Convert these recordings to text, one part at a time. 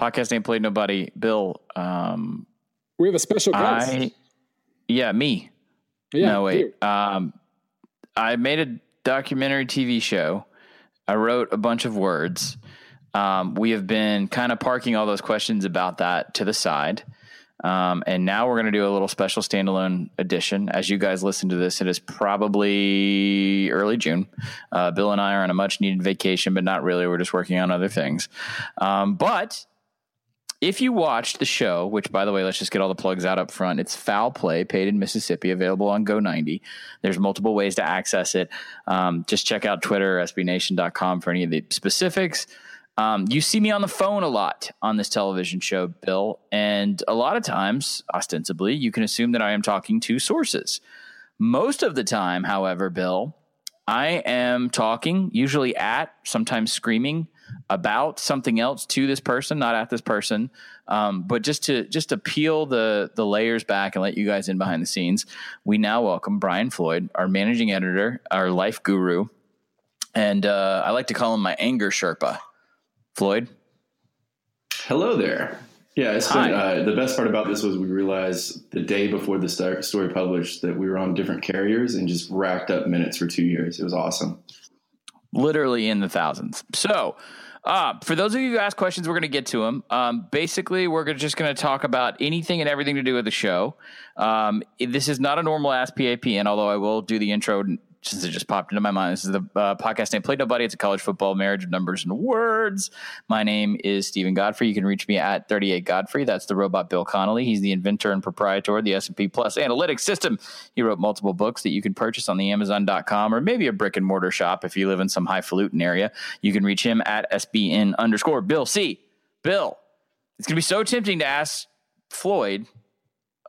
Podcast ain't played nobody. Bill, um, we have a special guest. I, yeah, me. yeah, no, wait. Um, I made a documentary TV show. I wrote a bunch of words. Um, we have been kind of parking all those questions about that to the side. Um, and now we're going to do a little special standalone edition. As you guys listen to this, it is probably early June. Uh, Bill and I are on a much needed vacation, but not really. We're just working on other things. Um, but if you watched the show, which by the way, let's just get all the plugs out up front. It's Foul Play, paid in Mississippi, available on Go90. There's multiple ways to access it. Um, just check out Twitter, SBNation.com for any of the specifics. Um, you see me on the phone a lot on this television show, Bill, and a lot of times, ostensibly, you can assume that I am talking to sources. Most of the time, however, Bill, I am talking, usually at, sometimes screaming about something else to this person, not at this person, um, but just to just to peel the the layers back and let you guys in behind the scenes. We now welcome Brian Floyd, our managing editor, our life guru, and uh, I like to call him my anger Sherpa. Floyd. Hello there. Yeah, it's been, uh, the best part about this was we realized the day before the story published that we were on different carriers and just racked up minutes for two years. It was awesome. Literally in the thousands. So, uh, for those of you who ask questions, we're going to get to them. Um, basically, we're gonna, just going to talk about anything and everything to do with the show. Um, this is not a normal Ask PAPN, although I will do the intro since it just popped into my mind. This is the uh, podcast name Played Nobody. It's a college football marriage of numbers and words. My name is Steven Godfrey. You can reach me at 3rdandGodfrey. That's the robot Bill Connelly. He's the inventor and proprietor of the S&P Plus analytics system. He wrote multiple books that you can purchase on the Amazon.com or maybe a brick and mortar shop if you live in some highfalutin area. You can reach him at SBN underscore Bill C. Bill, it's going to be so tempting to ask Floyd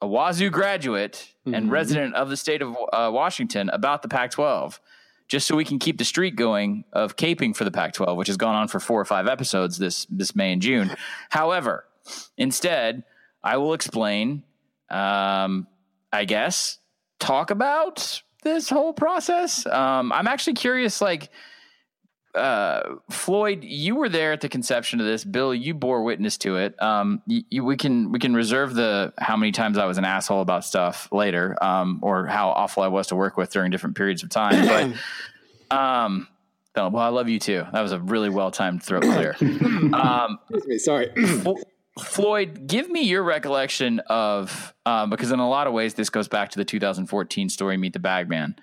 a Wazoo graduate mm-hmm. and resident of the state of uh, Washington about the Pac 12, just so we can keep the streak going of caping for the Pac 12, which has gone on for four or five episodes this, this May and June. However, instead, I will explain, um, I guess, talk about this whole process. Um, I'm actually curious, like, uh, Floyd, you were there at the conception of this. Bill, you bore witness to it. Um, you, you, we can we can reserve the how many times I was an asshole about stuff later, um, or how awful I was to work with during different periods of time. But um, well, I love you too. That was a really well timed throat clear. Um, me, sorry. Floyd, give me your recollection of um, because in a lot of ways this goes back to the 2014 story, Meet the Bagman.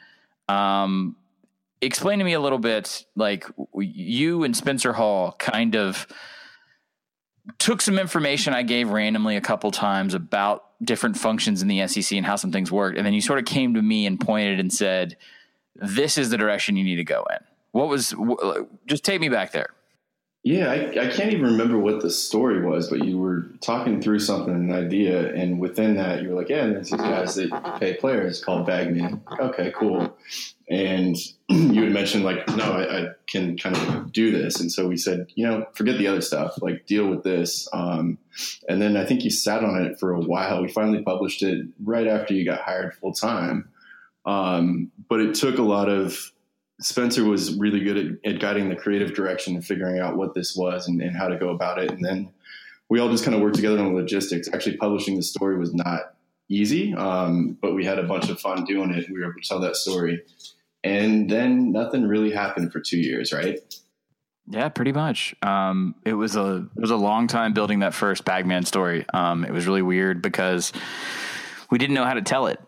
Um, explain to me a little bit like you and Spencer Hall kind of took some information I gave randomly a couple times about different functions in the SEC and how some things worked. And then you sort of came to me and pointed and said, this is the direction you need to go in. What was, just take me back there. Yeah, I, I, can't even remember what the story was, but you were talking through something, an idea, and within that, you were like, "Yeah, there's these guys that pay players called Bagman." Okay, cool. And you had mentioned like, "No, I, I, can kind of do this," and so we said, "You know, forget the other stuff. Like, deal with this." Um, and then I think you sat on it for a while. We finally published it right after you got hired full time, um, but it took a lot of Spencer was really good at, at, guiding the creative direction and figuring out what this was and, and, how to go about it. And then we all just kind of worked together on the logistics. Actually, publishing the story was not easy, um, but we had a bunch of fun doing it. We were able to tell that story. And then nothing really happened for two years, right? Yeah, pretty much. Um, it was a it was a long time building that first Bagman story. Um, it was really weird because we didn't know how to tell it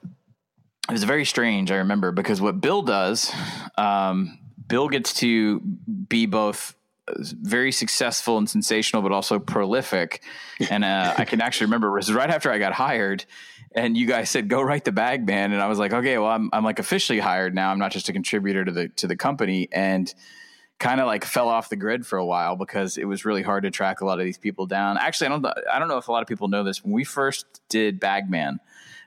it was very strange. I remember because what Bill does, um, Bill gets to be both very successful and sensational, but also prolific. And uh, I can actually remember it was right after I got hired, and you guys said go write the Bagman, and I was like, okay, well, I'm I'm like officially hired now. I'm not just a contributor to the to the company, and kind of like fell off the grid for a while because it was really hard to track a lot of these people down. Actually, I don't I don't know if a lot of people know this. When we first did Bagman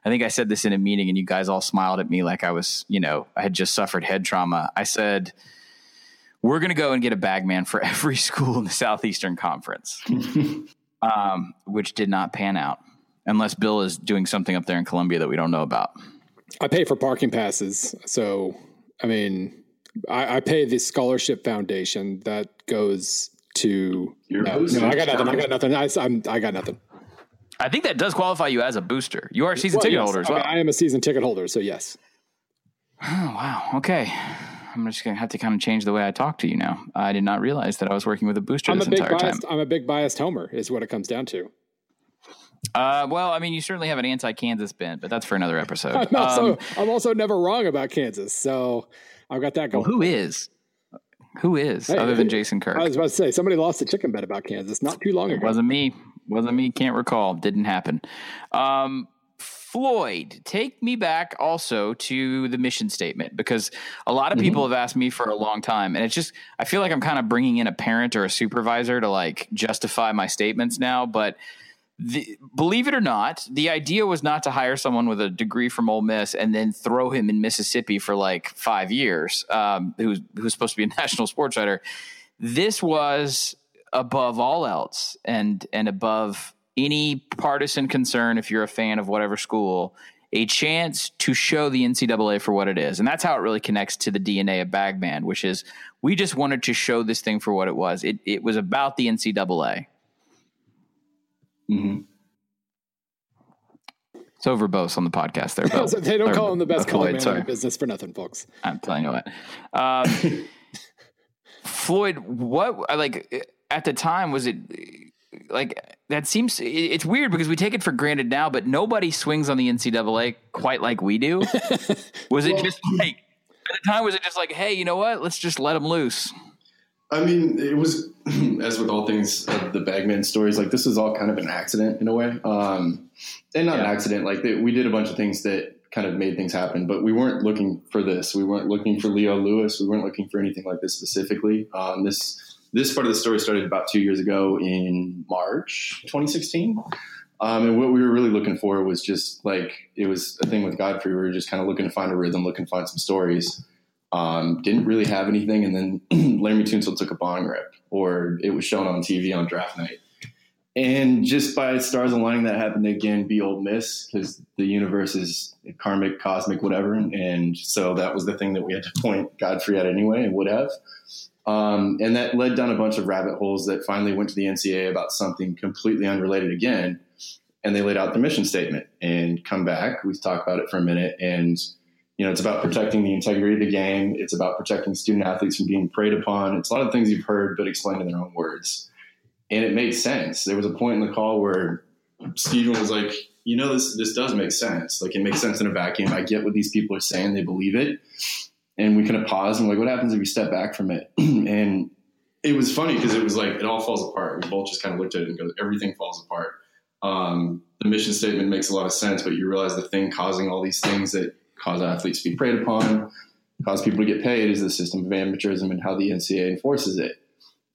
I think I said this in a meeting and you guys all smiled at me like I was, you know, I had just suffered head trauma. I said, we're going to go and get a bagman for every school in the Southeastern Conference, um, which did not pan out unless Bill is doing something up there in Columbia that we don't know about. I pay for parking passes. So, I mean, I, I pay the scholarship foundation that goes to. You're No, no, I got nothing. I got nothing. I, I'm, I got nothing. I think that does qualify you as a booster. You are a season Well, ticket yes, holder as I, well. I am a season ticket holder, so yes. Oh, wow. Okay. I'm just going to have to kind of change the way I talk to you now. I did not realize that I was working with a booster I'm a this big entire time. I'm a big biased homer, is what it comes down to. Uh, well, I mean, you certainly have an anti-Kansas bent, but that's for another episode. I'm also, Um, I'm also never wrong about Kansas, so I've got that well, going. who is? Who is Hey, other than Jason Kirk? I was about to say somebody lost a chicken bet about Kansas not too long ago. Wasn't me. Wasn't me. Can't recall. Didn't happen. Um, Floyd, take me back also to the mission statement because a lot of Mm-hmm. people have asked me for a long time, and it's just I feel like I'm kind of bringing in a parent or a supervisor to like justify my statements now, but. The, believe it or not, the idea was not to hire someone with a degree from Ole Miss and then throw him in Mississippi for like five years, um, who's who's supposed to be a national sports writer. This was above all else and and above any partisan concern if you're a fan of whatever school a chance to show the ncaa for what it is and that's how it really connects to the dna of bagman which is we just wanted to show this thing for what it was it, it was about the ncaa Mm-hmm. it's over both on the podcast there Bo. So they don't Or- call him the best or color man sorry. in business for nothing, folks. I'm telling you what. Um, Floyd, what I like at the time was it like that seems it's weird because we take it for granted now, but nobody swings on the NCAA quite like we do. Was it just like at the time? Was it just like, hey, you know what? Let's just let them loose. I mean, it was as with all things of the Bagman stories. Like this was all kind of an accident in a way, um, and not an accident. Like they, we did a bunch of things that kind of made things happen, but we weren't looking for this. We weren't looking for Leo Lewis. We weren't looking for anything like this specifically. Um, this this part of the story started about two years ago in March 2016. Um, and what we were really looking for was just like it was a thing with Godfrey. We were just kind of looking to find a rhythm, looking to find some stories. Um, didn't really have anything, and then Laremy Tunsil took a bong rip, or it was shown on TV on draft night. And just by stars aligning, that happened again. Be Ole Miss because the universe is karmic, cosmic, whatever, and, and so that was the thing that we had to point Godfrey at anyway, and would have. Um, and that led down a bunch of rabbit holes that finally went to the NCAA about something completely unrelated again. And they laid out the mission statement and come back. We talk about it for a minute. And, you know, it's about protecting the integrity of the game. It's about protecting student athletes from being preyed upon. It's a lot of things you've heard, but explained in their own words. And it made sense. There was a point in the call where Steven was like, you know, this, this does make sense. Like it makes sense in a vacuum. I get what these people are saying. They believe it and we kind of paused and like, what happens if we step back from it? and it was funny because it was like it all falls apart. We both just kind of looked at it and go, everything falls apart. Um, the mission statement makes a lot of sense, but you realize the thing causing all these things that cause athletes to be preyed upon, cause people to get paid, is the system of amateurism and how the NCAA enforces it.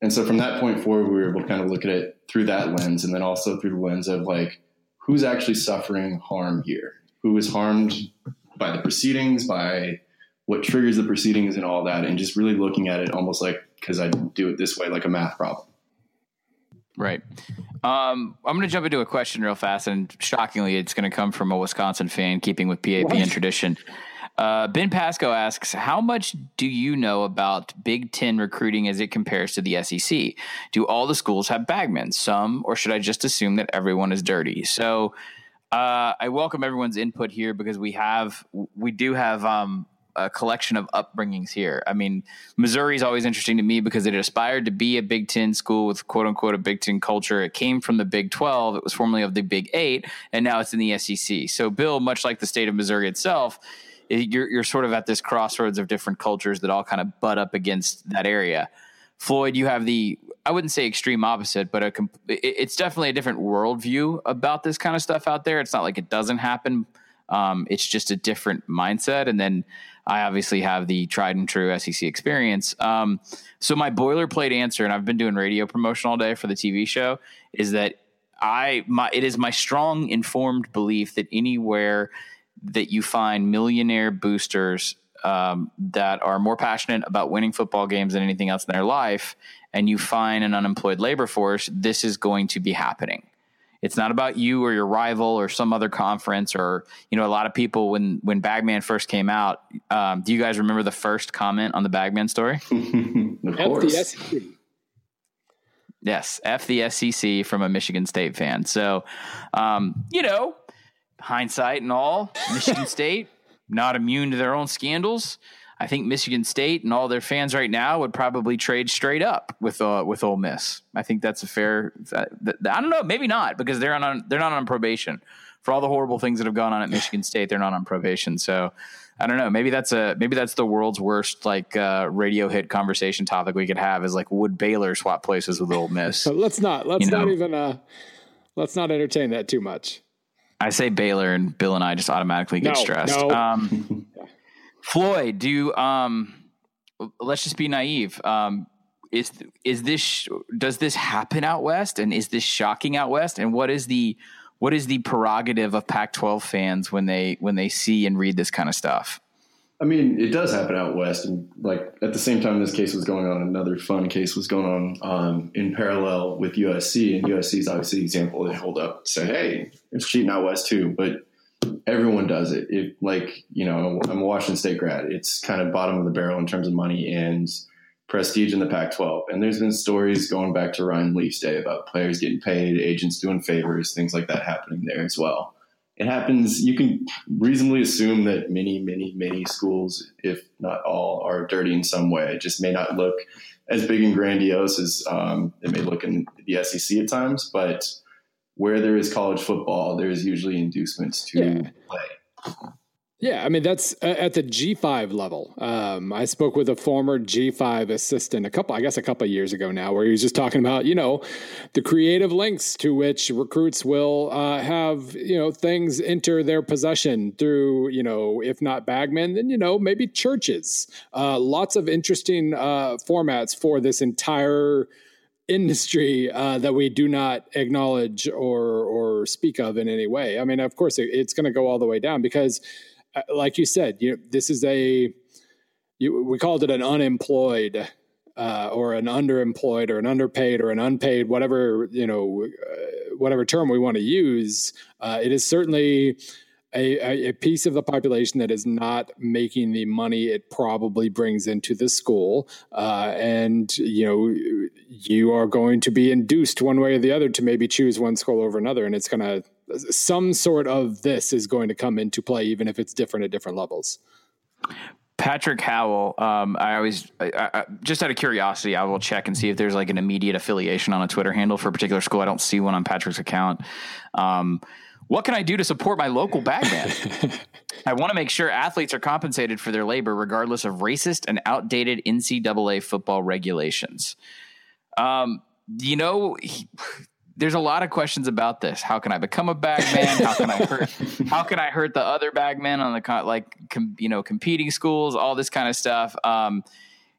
And so from that point forward, we were able to kind of look at it through that lens, and then also through the lens of like, who's actually suffering harm here? Who is harmed by the proceedings, by what triggers the proceedings and all that, and just really looking at it almost like because I do it this way, like a math problem. Right. Um, I'm going to jump into a question real fast, and shockingly, it's going to come from a Wisconsin fan, keeping with PAPN tradition. Uh, ben Pasco asks, "How much do you know about Big Ten recruiting as it compares to the SEC? Do all the schools have bagmen? Some, or should I just assume that everyone is dirty?" So, uh, I welcome everyone's input here because we have, we do have um, a collection of upbringings here. I mean, Missouri is always interesting to me because it aspired to be a Big Ten school with quote unquote a Big Ten culture. It came from the Big 12. It was formerly of the Big Eight, and now it's in the SEC. So, Bill, much like the state of Missouri itself, you're, you're sort of at this crossroads of different cultures that all kind of butt up against that area. Floyd, you have the I wouldn't say extreme opposite, but a comp- it's definitely a different worldview about this kind of stuff out there. It's not like it doesn't happen. Um, it's just a different mindset. And then I obviously have the tried and true SEC experience. Um, so my boilerplate answer, and I've been doing radio promotion all day for the TV show, is that I my it is my strong informed belief that anywhere that you find millionaire boosters um, that are more passionate about winning football games than anything else in their life, and you find an unemployed labor force, this is going to be happening. It's not about you or your rival or some other conference or you know a lot of people when when Bagman first came out. Um, do you guys remember the first comment on the Bagman story? of F course. the SEC. Yes, F the SEC from a Michigan State fan. So, um, you know, hindsight and all, Michigan State not immune to their own scandals. I think Michigan State and all their fans right now would probably trade straight up with uh, with Ole Miss. I think that's a fair. I don't know, maybe not because they're on they're not on probation for all the horrible things that have gone on at Michigan State. They're not on probation, so I don't know. Maybe that's a maybe that's the world's worst like uh, radio hit conversation topic we could have is like would Baylor swap places with Ole Miss? But let's not let's you not know? even uh, let's not entertain that too much. I say Baylor and Bill and I just automatically get no, stressed. No. Um, Floyd, do um, let's just be naive. Um, is is this does this happen out west, and is this shocking out west? And what is the what is the prerogative of Pac-12 fans when they when they see and read this kind of stuff? I mean, it does happen out west, and like at the same time this case was going on, another fun case was going on um, in parallel with USC, and USC is obviously the example they hold up, say, hey, it's cheating out west too, but everyone does it. It like you know, I'm a Washington State grad. It's kind of bottom of the barrel in terms of money and prestige in the Pac-12. And there's been stories going back to Ryan Leaf's day about players getting paid, agents doing favors, things like that happening there as well. It happens. You can reasonably assume that many, many, many schools, if not all, are dirty in some way. It just may not look as big and grandiose as um, it may look in the SEC at times, but where there is college football, there is usually inducements to yeah. play. Yeah, I mean that's uh, at the G5 level. Um, I spoke with a former G5 assistant a couple, I guess, a couple of years ago now, where he was just talking about you know the creative links to which recruits will uh, have you know things enter their possession through you know if not bagmen, then you know maybe churches. Uh, lots of interesting uh, formats for this entire industry uh, that we do not acknowledge or or speak of in any way. I mean, of course, it, it's going to go all the way down because, uh, like you said, you know, this is a you, we called it an unemployed uh, or an underemployed or an underpaid or an unpaid, whatever you know, uh, whatever term we want to use. Uh, it is certainly a, a, piece of the population that is not making the money it probably brings into the school, uh, and you know you are going to be induced one way or the other to maybe choose one school over another, and it's going to some sort of this is going to come into play, even if it's different at different levels. Patrick Howell, um, I always, I, I, just out of curiosity, I will check and see if there's like an immediate affiliation on a Twitter handle for a particular school. I don't see one on Patrick's account. Um, what can I do to support my local bagman? I want to make sure athletes are compensated for their labor, regardless of racist and outdated NCAA football regulations. Um, you know, he, there's a lot of questions about this. How can I become a bagman? How can I hurt? how can I hurt the other bagmen on the like, com, you know, competing schools? All this kind of stuff. Um,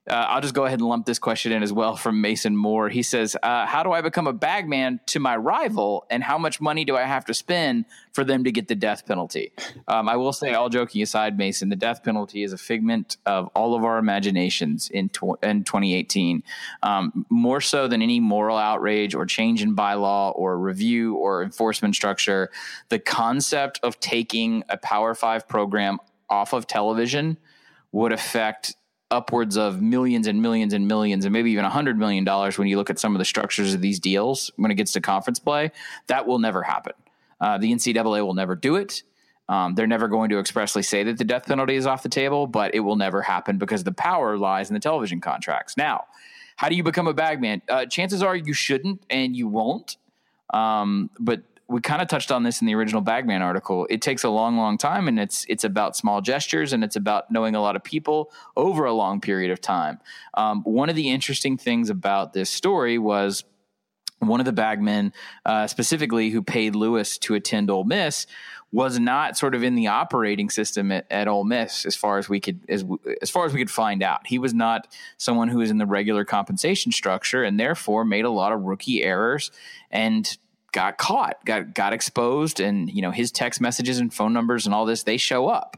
uh, I'll just go ahead and lump this question in as well from Mason Moore. He says, uh, How do I become a bagman to my rival, and how much money do I have to spend for them to get the death penalty? Um, I will say, all joking aside, Mason, the death penalty is a figment of all of our imaginations in, tw- in 2018, um, more so than any moral outrage or change in bylaw or review or enforcement structure. The concept of taking a Power Five program off of television would affect upwards of millions and millions and millions and maybe even a hundred million dollars when you look at some of the structures of these deals when it gets to conference play. That will never happen. Uh, the ncaa will never do it. Um, they're never going to expressly say that the death penalty is off the table but it will never happen because the power lies in the television contracts. Now how do you become a bagman uh, chances are you shouldn't and you won't. Um, but we kind of touched on this in the original Bagman article. It takes a long, long time, and it's it's about small gestures and it's about knowing a lot of people over a long period of time. Um, one of the interesting things about this story was one of the bagmen, uh, specifically who paid Lewis to attend Ole Miss, was not sort of in the operating system at, at Ole Miss as far as we could as as far as we could find out. He was not someone who was in the regular compensation structure, and therefore made a lot of rookie errors and got caught, got got exposed, and you know his text messages and phone numbers and all this they show up.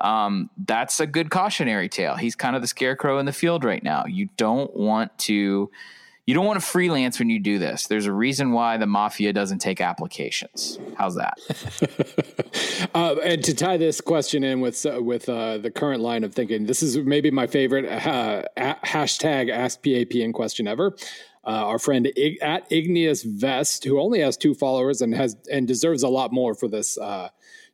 Um, that's a good cautionary tale. He's kind of the scarecrow in the field right now. You don't want to. You don't want to freelance when you do this. There's a reason why the mafia doesn't take applications. How's that? uh, and to tie this question in with uh, with uh, the current line of thinking, this is maybe my favorite uh, hashtag Ask PAPN question ever. Uh, our friend at Igneous Vest, who only has two followers and has and deserves a lot more for this uh,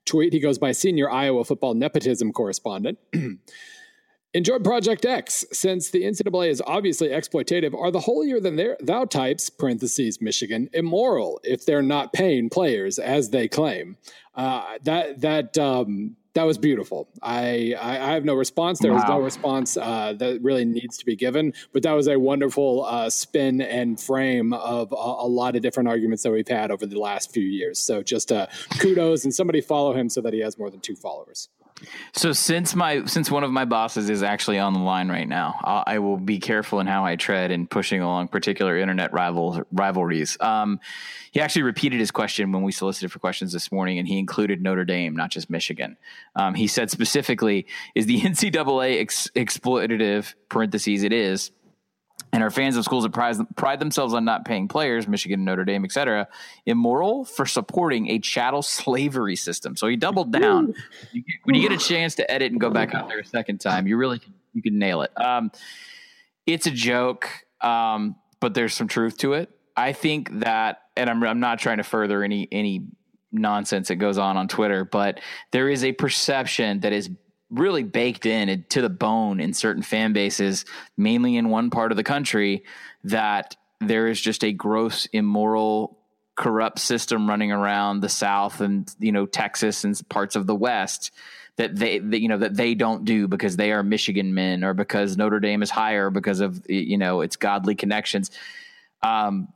tweet. He goes by senior Iowa football nepotism correspondent. Enjoyed Project X. Since the NCAA is obviously exploitative, are the holier than thou types, parentheses, Michigan, immoral if they're not paying players as they claim? Uh, that that um, that was beautiful. I, I, I have no response. There wow. was no response uh, that really needs to be given, but that was a wonderful uh, spin and frame of a, a, lot of different arguments that we've had over the last few years. So just uh, kudos and somebody follow him so that he has more than two followers. So since my since one of my bosses is actually on the line right now, I'll, I will be careful in how I tread in pushing along particular internet rival rivalries. Um, he actually repeated his question when we solicited for questions this morning, and he included Notre Dame, not just Michigan. Um, he said specifically, "Is the NCAA ex- exploitative?" Parentheses, it is and are fans of schools that pride, pride themselves on not paying players, Michigan, Notre Dame, etc., immoral for supporting a chattel slavery system. So he doubled down. You, when you get a chance to edit and go back out there a second time, you really can, you can nail it. Um, it's a joke, um, but there's some truth to it. I think that, and I'm I'm not trying to further any any nonsense that goes on on Twitter, but there is a perception that is really baked in to the bone in certain fan bases, mainly in one part of the country, that there is just a gross, immoral, corrupt system running around the South and you know Texas and parts of the West that they that, you know that they don't do because they are Michigan men or because Notre Dame is higher because of you know its godly connections. Um,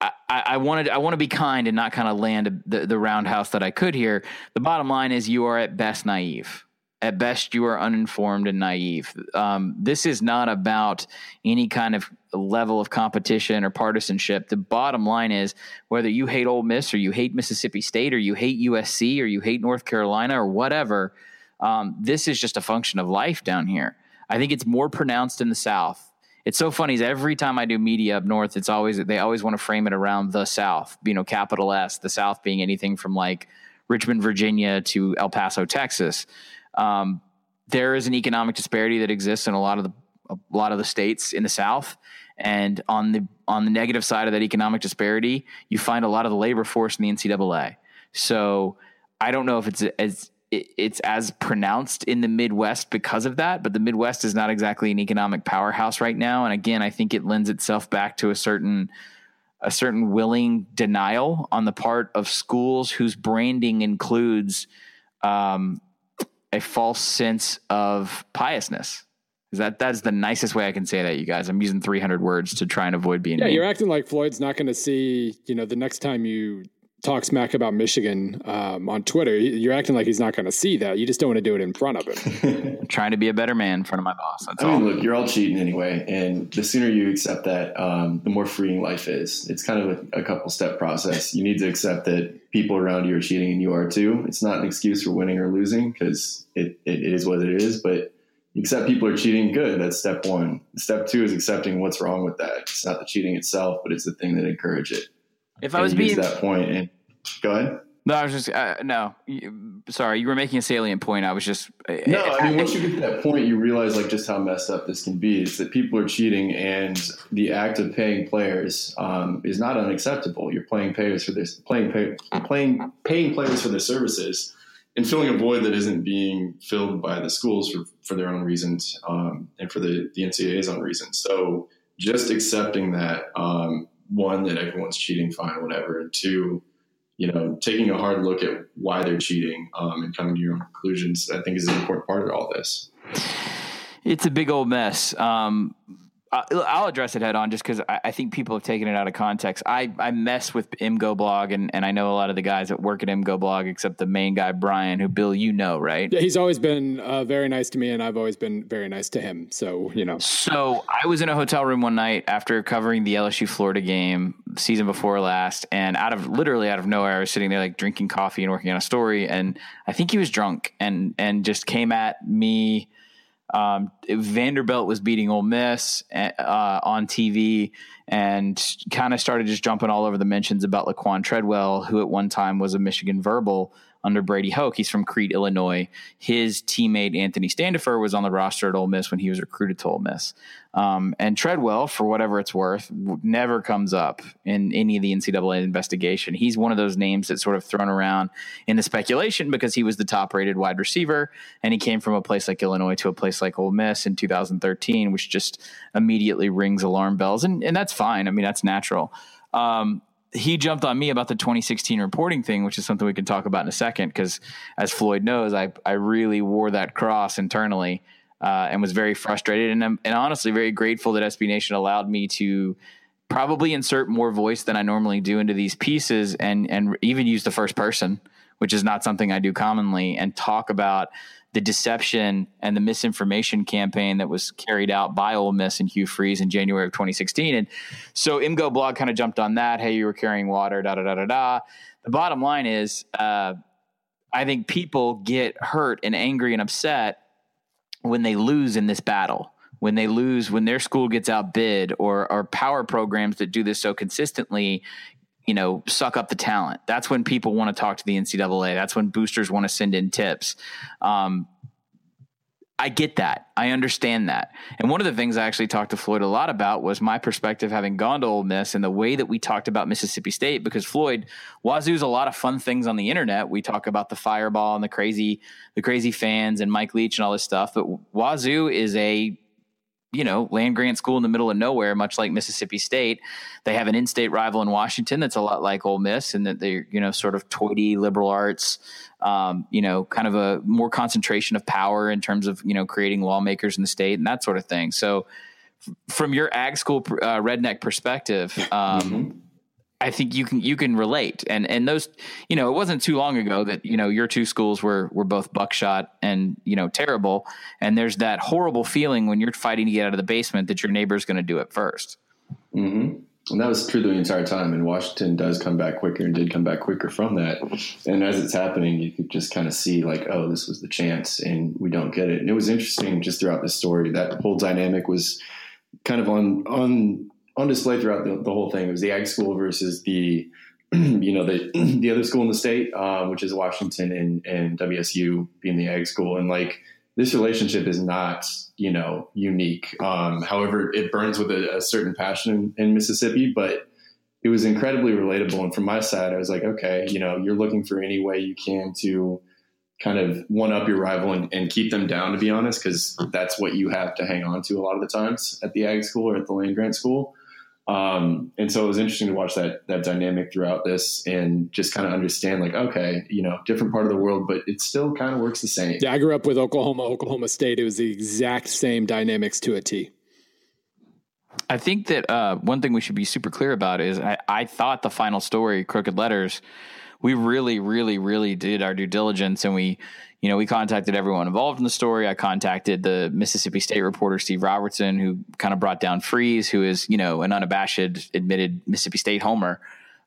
I, I wanted I want to be kind and not kind of land the, the roundhouse that I could here. The bottom line is you are at best naive. At best, you are uninformed and naive. Um, this is not about any kind of level of competition or partisanship. The bottom line is whether you hate Ole Miss or you hate Mississippi State or you hate USC or you hate North Carolina or whatever, um, this is just a function of life down here. I think it's more pronounced in the South it's so funny is every time I do media up north, it's always they always want to frame it around the South, you know, capital S, the South being anything from like Richmond, Virginia to El Paso, Texas. Um, there is an economic disparity that exists in a lot of the a lot of the states in the South, and on the on the negative side of that economic disparity, you find a lot of the labor force in the NCAA. So I don't know if it's as it's as pronounced in the Midwest because of that, but the Midwest is not exactly an economic powerhouse right now. And again, I think it lends itself back to a certain a certain willing denial on the part of schools whose branding includes um, a false sense of piousness. Is that that's the nicest way I can say that, you guys? I'm using 300 words to try and avoid being. Yeah, mean. you're acting like Floyd's not going to see. You know, the next time you talk smack about Michigan um, on Twitter, you're acting like he's not going to see that. You just don't want to do it in front of him. trying to be a better man in front of my boss. That's I all. mean, look, you're all cheating anyway, and the sooner you accept that, um, the more freeing life is. It's kind of a, a couple step process. You need to accept that people around you are cheating, and you are too. It's not an excuse for winning or losing because it, it, it is what it is, but. Accept people are cheating. Good. That's step one. Step two is accepting what's wrong with that. It's not the cheating itself, but it's the thing that encourage it. If I was being that point, and Go ahead. No, I was just uh, no. Sorry, you were making a salient point. I was just uh, no. I mean, once you get to that point, you realize like just how messed up this can be. Is that people are cheating, and the act of paying players um, is not unacceptable. You're playing players for this, playing pay, playing paying players for their services, and filling a void that isn't being filled by the schools for, for their own reasons um, and for the the NCAA's own reasons. So just accepting that um, one that everyone's cheating, fine, whatever, and two you know, taking a hard look at why they're cheating um, and coming to your own conclusions, I think is an important part of all this. It's a big old mess. Um, I'll address it head on just because I think people have taken it out of context. I, I mess with MGoBlog, and, and I know a lot of the guys that work at MGoBlog, except the main guy, Brian, who, Bill, you know, right? Yeah, he's always been uh, very nice to me, and I've always been very nice to him. So, you know. So I was in a hotel room one night after covering the LSU Florida game season before last, and out of literally out of nowhere, I was sitting there like drinking coffee and working on a story, and I think he was drunk and and just came at me – um, Vanderbilt was beating Ole Miss uh, on TV, and kind of started just jumping all over the mentions about Laquan Treadwell, who at one time was a Michigan verbal under Brady Hoke. He's from Crete, Illinois. His teammate Anthony Standifer was on the roster at Ole Miss when he was recruited to Ole Miss. Um, and Treadwell, for whatever it's worth, never comes up in any of the NCAA investigation. He's one of those names that's sort of thrown around in the speculation because he was the top rated wide receiver and he came from a place like Illinois to a place like Ole Miss in 2013, which just immediately rings alarm bells. And, and that's fine. I mean, that's natural. Um, he jumped on me about the 2016 reporting thing, which is something we can talk about in a second. Because as Floyd knows, I I really wore that cross internally uh, and was very frustrated, and and honestly very grateful that SB Nation allowed me to probably insert more voice than I normally do into these pieces, and and even use the first person, which is not something I do commonly, and talk about the deception and the misinformation campaign that was carried out by Ole Miss and Hugh Freeze in January of 2016. And so MGoBlog kind of jumped on that. Hey, you were carrying water, da da da da da. The bottom line is, uh, I think people get hurt and angry and upset when they lose in this battle. When they lose, when their school gets outbid, or or power programs that do this so consistently you know, suck up the talent. That's when people want to talk to the NCAA. That's when boosters want to send in tips. Um, I get that. I understand that. And one of the things I actually talked to Floyd a lot about was my perspective having gone to Ole Miss and the way that we talked about Mississippi State. Because Floyd, Wazoo's a lot of fun things on the internet. We talk about the fireball and the crazy, the crazy fans and Mike Leach and all this stuff. But Wazoo is a you know, land grant school in the middle of nowhere, much like Mississippi State. They have an in-state rival in Washington that's a lot like Ole Miss, and that they're you know sort of toity liberal arts, um, you know, kind of a more concentration of power in terms of you know creating lawmakers in the state and that sort of thing. So, f- from your ag school uh, redneck perspective, um, mm-hmm. I think you can you can relate, and and those you know it wasn't too long ago that you know your two schools were were both buckshot and you know terrible, and there's that horrible feeling when you're fighting to get out of the basement that your neighbor's going to do it 1st mm-hmm. And that was true the entire time. And Washington does come back quicker and did come back quicker from that. And as it's happening, you could just kind of see like, oh, this was the chance, and we don't get it. And it was interesting just throughout the story that whole dynamic was kind of on on on display throughout the, the whole thing. It was the ag school versus the you know the the other school in the state, uh, which is Washington and and WSU being the ag school, and like this relationship is not you know unique. Um, however, it burns with a, a certain passion in, in Mississippi, but it was incredibly relatable. And from my side, I was like, okay, you know, you're looking for any way you can to kind of one up your rival and, and keep them down, to be honest, because that's what you have to hang on to a lot of the times at the ag school or at the land grant school. Um, and so it was interesting to watch that that dynamic throughout this and just kind of understand like, okay, you know, different part of the world, but it still kind of works the same. Yeah, I grew up with Oklahoma, Oklahoma State. It was the exact same dynamics to a T. I think that uh, one thing we should be super clear about is I, I thought the final story, Crooked Letters, we really, really, really did our due diligence and we you know, we contacted everyone involved in the story. I contacted the Mississippi State reporter Steve Robertson, who kind of brought down Freeze, who is you know an unabashed, admitted Mississippi State homer.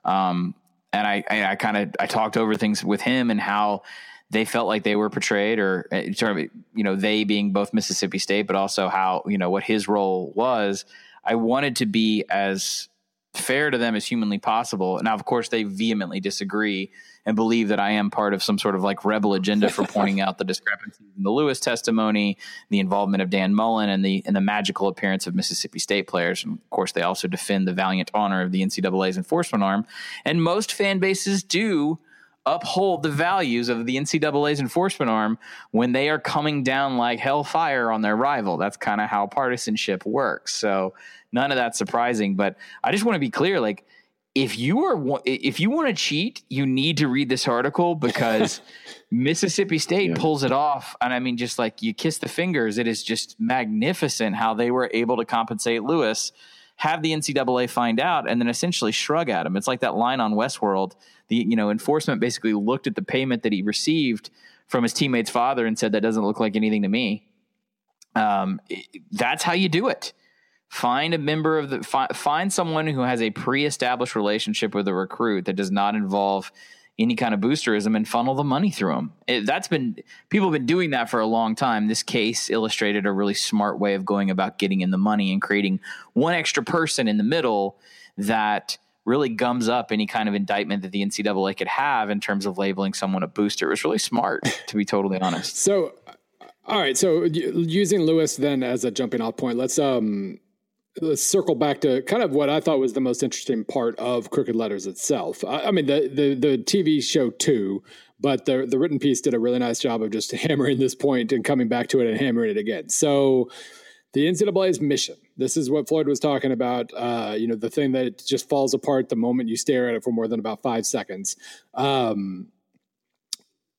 Um, and I, I, I kind of I talked over things with him and how they felt like they were portrayed, or uh, sort of you know they being both Mississippi State, but also how you know what his role was. I wanted to be as fair to them as humanly possible. Now, of course, they vehemently disagree and believe that I am part of some sort of like rebel agenda for pointing out the discrepancies in the Lewis testimony, the involvement of Dan Mullen, and the and the magical appearance of Mississippi State players. And of course, they also defend the valiant honor of the NCAA's enforcement arm. And most fan bases do uphold the values of the NCAA's enforcement arm when they are coming down like hellfire on their rival. That's kind of how partisanship works. So none of that's surprising. But I just want to be clear, like if you are if you want to cheat, you need to read this article because Mississippi State yeah. pulls it off, and I mean, just like you kiss the fingers, it is just magnificent how they were able to compensate Lewis, have the NCAA find out, and then essentially shrug at him. It's like that line on Westworld. The you know enforcement basically looked at the payment that he received from his teammate's father and said that doesn't look like anything to me. Um, that's how you do it find a member of the fi- find someone who has a pre-established relationship with a recruit that does not involve any kind of boosterism and funnel the money through them. It, that's been people have been doing that for a long time. This case illustrated a really smart way of going about getting in the money and creating one extra person in the middle that really gums up any kind of indictment that the NCAA could have in terms of labeling someone a booster. It was really smart, to be totally honest. So, all right. So using Lewis then as a jumping off point, let's um let's circle back to kind of what I thought was the most interesting part of Crooked Letters itself. I, I mean, the, the the TV show too, but the the written piece did a really nice job of just hammering this point and coming back to it and hammering it again. So, the NCAA's mission. This is what Floyd was talking about. Uh, you know, the thing that just falls apart the moment you stare at it for more than about five seconds. Um,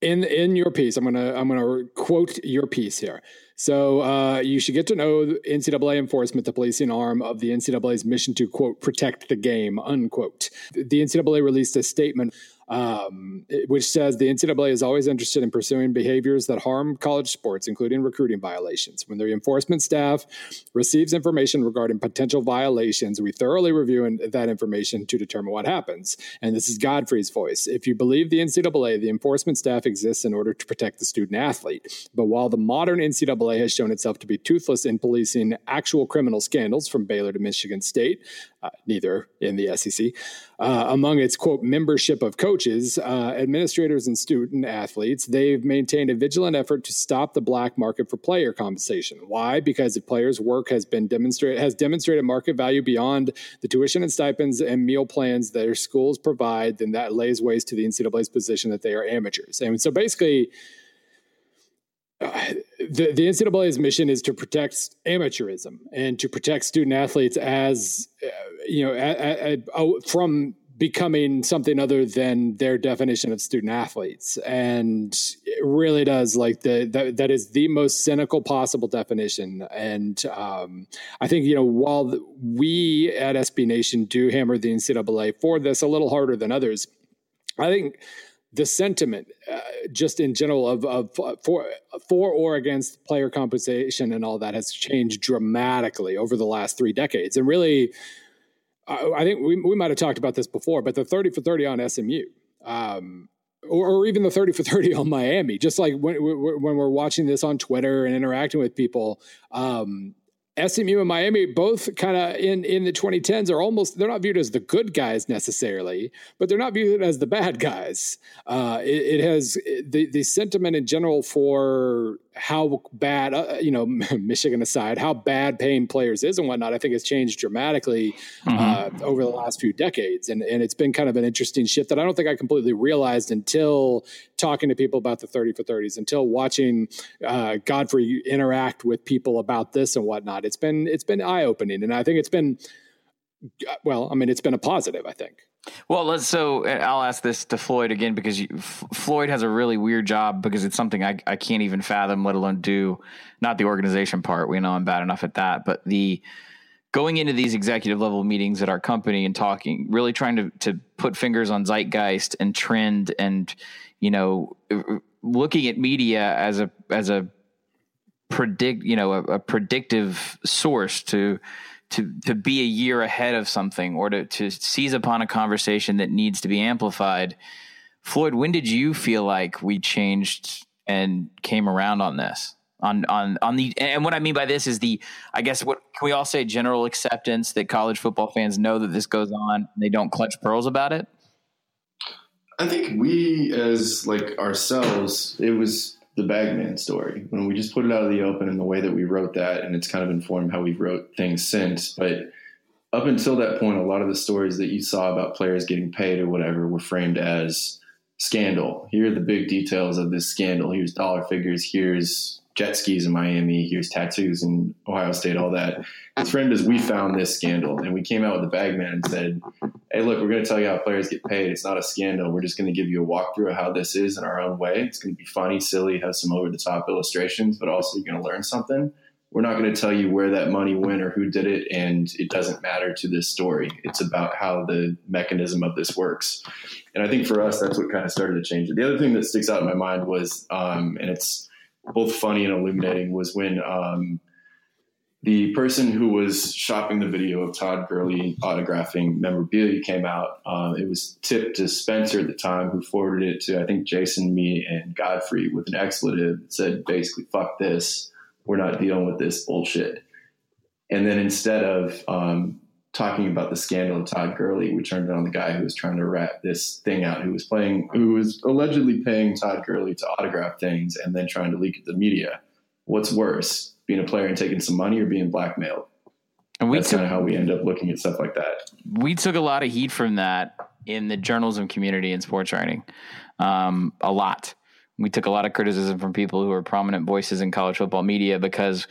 in in your piece, I'm gonna I'm gonna quote your piece here. So uh, you should get to know NCAA enforcement, the policing arm of the NCAA's mission to quote protect the game unquote. The NCAA released a statement um, which says the NCAA is always interested in pursuing behaviors that harm college sports, including recruiting violations. When the enforcement staff receives information regarding potential violations, we thoroughly review that information to determine what happens. And this is Godfrey's voice. If you believe the NCAA, the enforcement staff exists in order to protect the student athlete. But while the modern NCAA has shown itself to be toothless in policing actual criminal scandals from Baylor to Michigan State, uh, neither in the SEC, uh, among its quote membership of coaches, uh, administrators, and student athletes, they've maintained a vigilant effort to stop the black market for player compensation. Why? Because if players' work has been demonstrated has demonstrated market value beyond the tuition and stipends and meal plans their schools provide, then that lays waste to the NCAA's position that they are amateurs. And so basically. The, the NCAA's mission is to protect amateurism and to protect student athletes as uh, you know a, a, a, from becoming something other than their definition of student athletes. And it really does like the that, that is the most cynical possible definition. And um, i think you know while we at sb nation do hammer the ncaa for this a little harder than others i think the sentiment, uh, just in general, of, of for for or against player compensation and all that has changed dramatically over the last three decades. And really, I, I think we we might have talked about this before, but the thirty for thirty on SMU. Um, or, or, even the 30 for 30 on Miami. Just like when, when we're watching this on Twitter and interacting with people, um, SMU and Miami both kind of in in the 2010s are almost they're not viewed as the good guys necessarily, but they're not viewed as the bad guys. Uh, it, it, has the the sentiment in general for how bad, uh, you know, Michigan aside, how bad paying players is and whatnot, I think has changed dramatically mm-hmm. uh, over the last few decades. And, and it's been kind of an interesting shift that I don't think I completely realized until talking to people about the 30 for 30s, until watching uh, Godfrey interact with people about this and whatnot. It's been, it's been eye opening. And I think it's been, well, I mean, it's been a positive, I think. Well, let's. So uh, I'll ask this to Floyd again because you, F- Floyd has a really weird job because it's something I, I can't even fathom, let alone do. Not the organization part. We know I'm bad enough at that, but the going into these executive level meetings at our company and talking, really trying to to put fingers on zeitgeist and trend, and you know, looking at media as a as a predict, you know, a, a predictive source to to to be a year ahead of something or to to seize upon a conversation that needs to be amplified. Floyd, when did you feel like we changed and came around on this? On on on the and what I mean by this is the I guess what can we all say general acceptance that college football fans know that this goes on and they don't clutch pearls about it? I think we as like ourselves, it was the Bagman story when we just put it out of the open in the way that we wrote that, and it's kind of informed how we've wrote things since. But up until that point, a lot of the stories that you saw about players getting paid or whatever were framed as scandal. Here are the big details of this scandal. Here's dollar figures. Here's jet skis in Miami. Here's tattoos in Ohio State. All that. His friend is we found this scandal, and we came out with the Bagman and said, "Hey, look, we're going to tell you how players get paid. It's not a scandal. We're just going to give you a walkthrough of how this is in our own way. It's going to be funny, silly, have some over the top illustrations, but also you're going to learn something." We're not going to tell you where that money went or who did it, and it doesn't matter to this story. It's about how the mechanism of this works. And I think for us, that's what kind of started to change it. The other thing that sticks out in my mind was, um, and it's both funny and illuminating was when um, the person who was shopping the video of Todd Gurley autographing memorabilia came out. Um, it was tipped to Spencer at the time, who forwarded it to I think Jason, me, and Godfrey with an expletive that said basically "fuck this, we're not dealing with this bullshit." And then instead of um, talking about the scandal of Todd Gurley, we turned it on the guy who was trying to rat this thing out, who was playing, who was allegedly paying Todd Gurley to autograph things and then trying to leak it to the media. What's worse, being a player and taking some money or being blackmailed? And we That's kind of how we end up looking at stuff like that. We took a lot of heat from that in the journalism community and sports writing. Um, a lot. We took a lot of criticism from people who are prominent voices in college football media because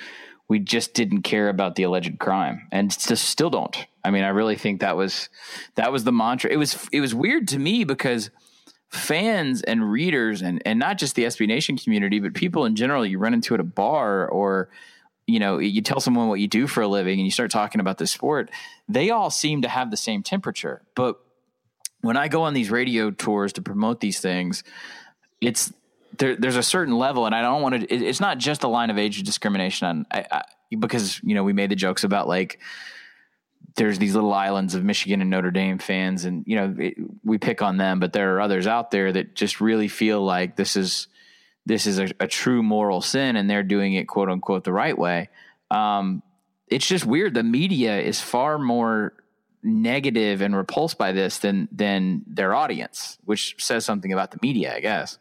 we just didn't care about the alleged crime and still don't. I mean, I really think that was that was the mantra. It was it was weird to me because fans and readers and and not just the SB Nation community, but people in general you run into at a bar or you know, you tell someone what you do for a living and you start talking about the sport, they all seem to have the same temperature. But when I go on these radio tours to promote these things, it's there, there's a certain level, and I don't want to. It, it's not just a line of age discrimination on I, I, because you know we made the jokes about like there's these little islands of Michigan and Notre Dame fans, and you know it, we pick on them, but there are others out there that just really feel like this is this is a, a true moral sin, and they're doing it quote unquote the right way. Um, it's just weird. The media is far more negative and repulsed by this than than their audience, which says something about the media, I guess.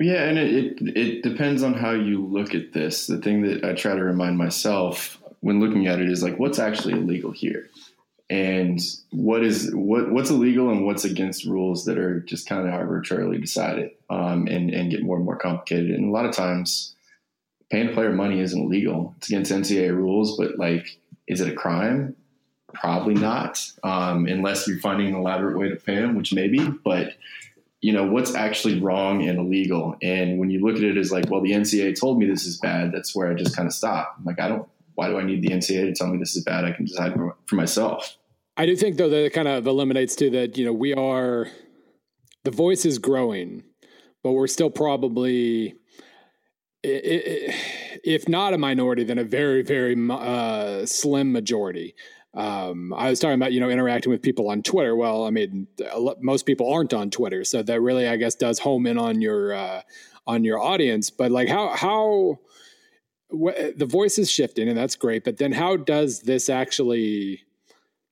Yeah, and it, it, it depends on how you look at this. The thing that I try to remind myself when looking at it is like, what's actually illegal here, and what is what what's illegal and what's against rules that are just kind of arbitrarily decided, um, and and get more and more complicated. And a lot of times, paying player money isn't illegal; it's against NCAA rules. But like, is it a crime? Probably not, um, unless you're finding an elaborate way to pay them, which maybe, but you know what's actually wrong and illegal. And when you look at it as like well the ncaa told me this is bad that's where i just kind of stop. I'm like i don't why do i need the ncaa to tell me this is bad? I can decide for, for myself. I do think though that it kind of eliminates too that you know we are the voice is growing but we're still probably if not a minority then a very very uh, slim majority um, I was talking about you know interacting with people on Twitter. Well, I mean, most people aren't on Twitter, so that really, I guess, does home in on your uh, on your audience. But like, how how wh- the voice is shifting, and that's great. But then, how does this actually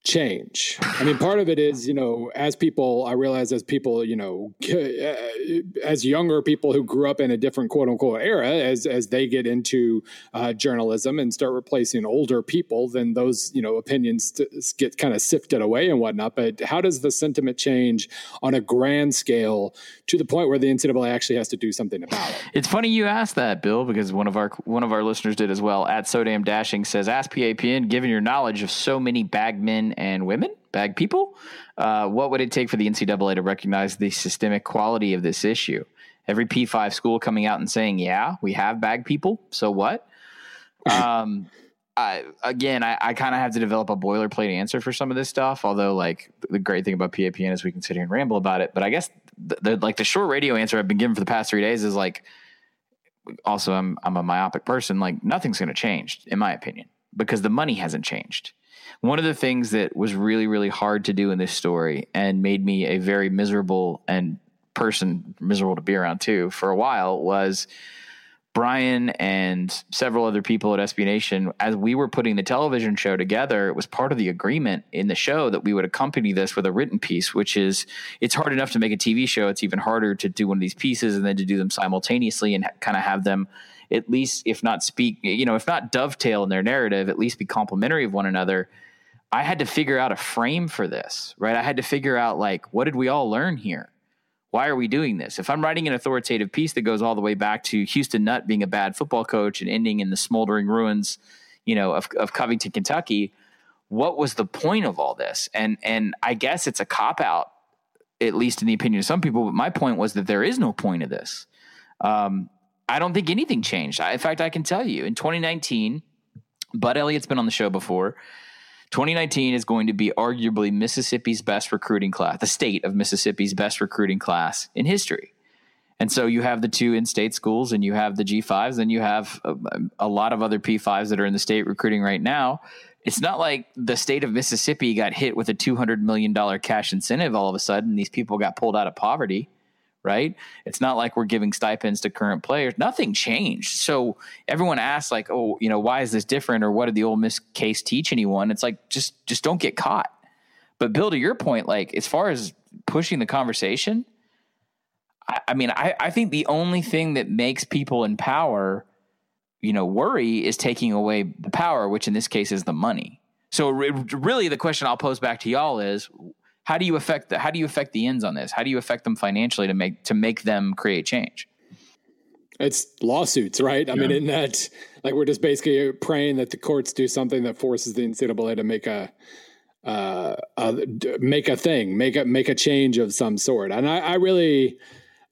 change. I mean, part of it is, you know, as people, I realize as people, you know, as younger people who grew up in a different quote unquote era, as as they get into uh, journalism and start replacing older people, then those, you know, opinions get kind of sifted away and whatnot. But how does the sentiment change on a grand scale to the point where the NCAA actually has to do something about it? It's funny you asked that, Bill, because one of our one of our listeners did as well. At So Damn Dashing says, "Ask PAPN, given your knowledge of so many and women, bag people. Uh, what would it take for the NCAA to recognize the systemic quality of this issue? Every P5 school coming out and saying, yeah, we have bag people. So what? um, I, again, I, I kind of have to develop a boilerplate answer for some of this stuff. Although, like the great thing about PAPN is we can sit here and ramble about it. But I guess the, the, like the short radio answer I've been given for the past three days is like, also I'm I'm a myopic person. Like nothing's going to change, in my opinion, because the money hasn't changed. One of the things that was really, really hard to do in this story and made me a very miserable and person, miserable to be around too, for a while was Brian and several other people at SB Nation, as we were putting the television show together, it was part of the agreement in the show that we would accompany this with a written piece, which is it's hard enough to make a TV show. It's even harder to do one of these pieces and then to do them simultaneously and kind of have them at least, if not speak, you know, if not dovetail in their narrative, at least be complementary of one another. I had to figure out a frame for this, right? I had to figure out like, what did we all learn here? Why are we doing this? If I'm writing an authoritative piece that goes all the way back to Houston Nutt being a bad football coach and ending in the smoldering ruins, you know, of, of Covington, Kentucky, what was the point of all this? And and I guess it's a cop out, at least in the opinion of some people. But my point was that there is no point of this. Um, I don't think anything changed. I, in fact, I can tell you in 2019, Bud Elliott's been on the show before. 2019 is going to be arguably Mississippi's best recruiting class, the state of Mississippi's best recruiting class in history. And so you have the two in-state schools, and you have the G5s, and you have a, a lot of other P5s that are in the state recruiting right now. It's not like the state of Mississippi got hit with a two hundred million dollar cash incentive all of a sudden. These people got pulled out of poverty right? It's not like we're giving stipends to current players. Nothing changed. So everyone asks like, "Oh, you know, why is this different or what did the Ole Miss case teach anyone?" It's like just just don't get caught. But Bill, to your point, like as far as pushing the conversation, I, I mean, I, I think the only thing that makes people in power, you know, worry is taking away the power, which in this case is the money. So re- really, the question I'll pose back to y'all is, how do you affect the, how do you affect the ends on this? How do you affect them financially to make to make them create change? It's lawsuits, right? I mean, in that, like, we're just basically praying that the courts do something that forces the NCAA to make a uh, uh, make a thing, make a make a change of some sort. And I, I really,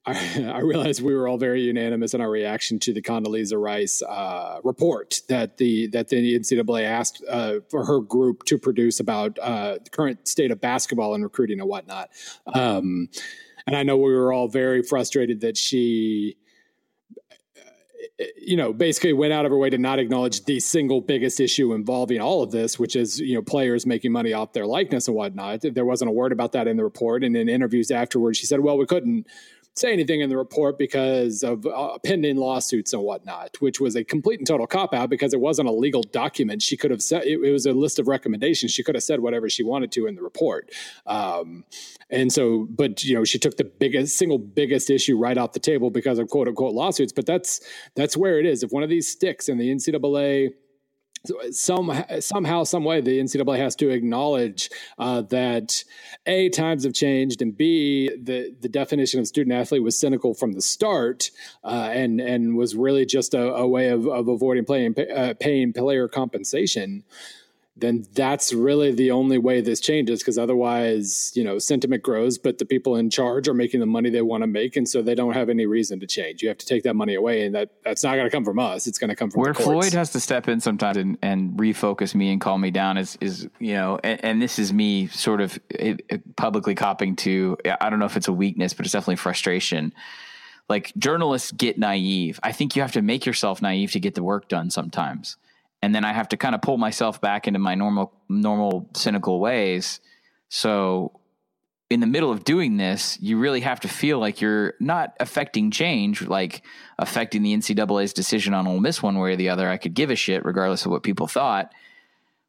I, realized we were all very unanimous in our reaction to the Condoleezza Rice uh, report that the that the NCAA asked uh, for her group to produce about uh, the current state of basketball and recruiting and whatnot. Um, and I know we were all very frustrated that she you know, basically went out of her way to not acknowledge the single biggest issue involving all of this, which is, you know, players making money off their likeness and whatnot. There wasn't a word about that in the report. And in interviews afterwards, she said, well, we couldn't say anything in the report because of uh, pending lawsuits and whatnot, which was a complete and total cop out because it wasn't a legal document. She could have said it, it, was a list of recommendations. She could have said whatever she wanted to in the report. Um, and so, but you know, she took the biggest single biggest issue right off the table because of quote unquote lawsuits. But that's that's where it is. If one of these sticks in the NCAA some somehow, some way, the NCAA has to acknowledge uh, that a times have changed, and b the the definition of student athlete was cynical from the start, uh, and and was really just a, a way of, of avoiding playing, uh, paying player compensation then that's really the only way this changes because otherwise, you know, sentiment grows, but the people in charge are making the money they want to make, and so they don't have any reason to change. You have to take that money away, and that that's not going to come from us. It's going to come from where Floyd has to step in sometimes and, and, refocus me and calm me down. Is is you know, and, and this is me sort of eh, eh, publicly copping to. I don't know if it's a weakness, but it's definitely frustration. Like journalists get naive. I think you have to make yourself naive to get the work done sometimes and then I have to kind of pull myself back into my normal normal cynical ways. So in the middle of doing this, you really have to feel like you're not affecting change, like affecting the NCAA's decision on Ole Miss one way or the other. I could give a shit regardless of what people thought.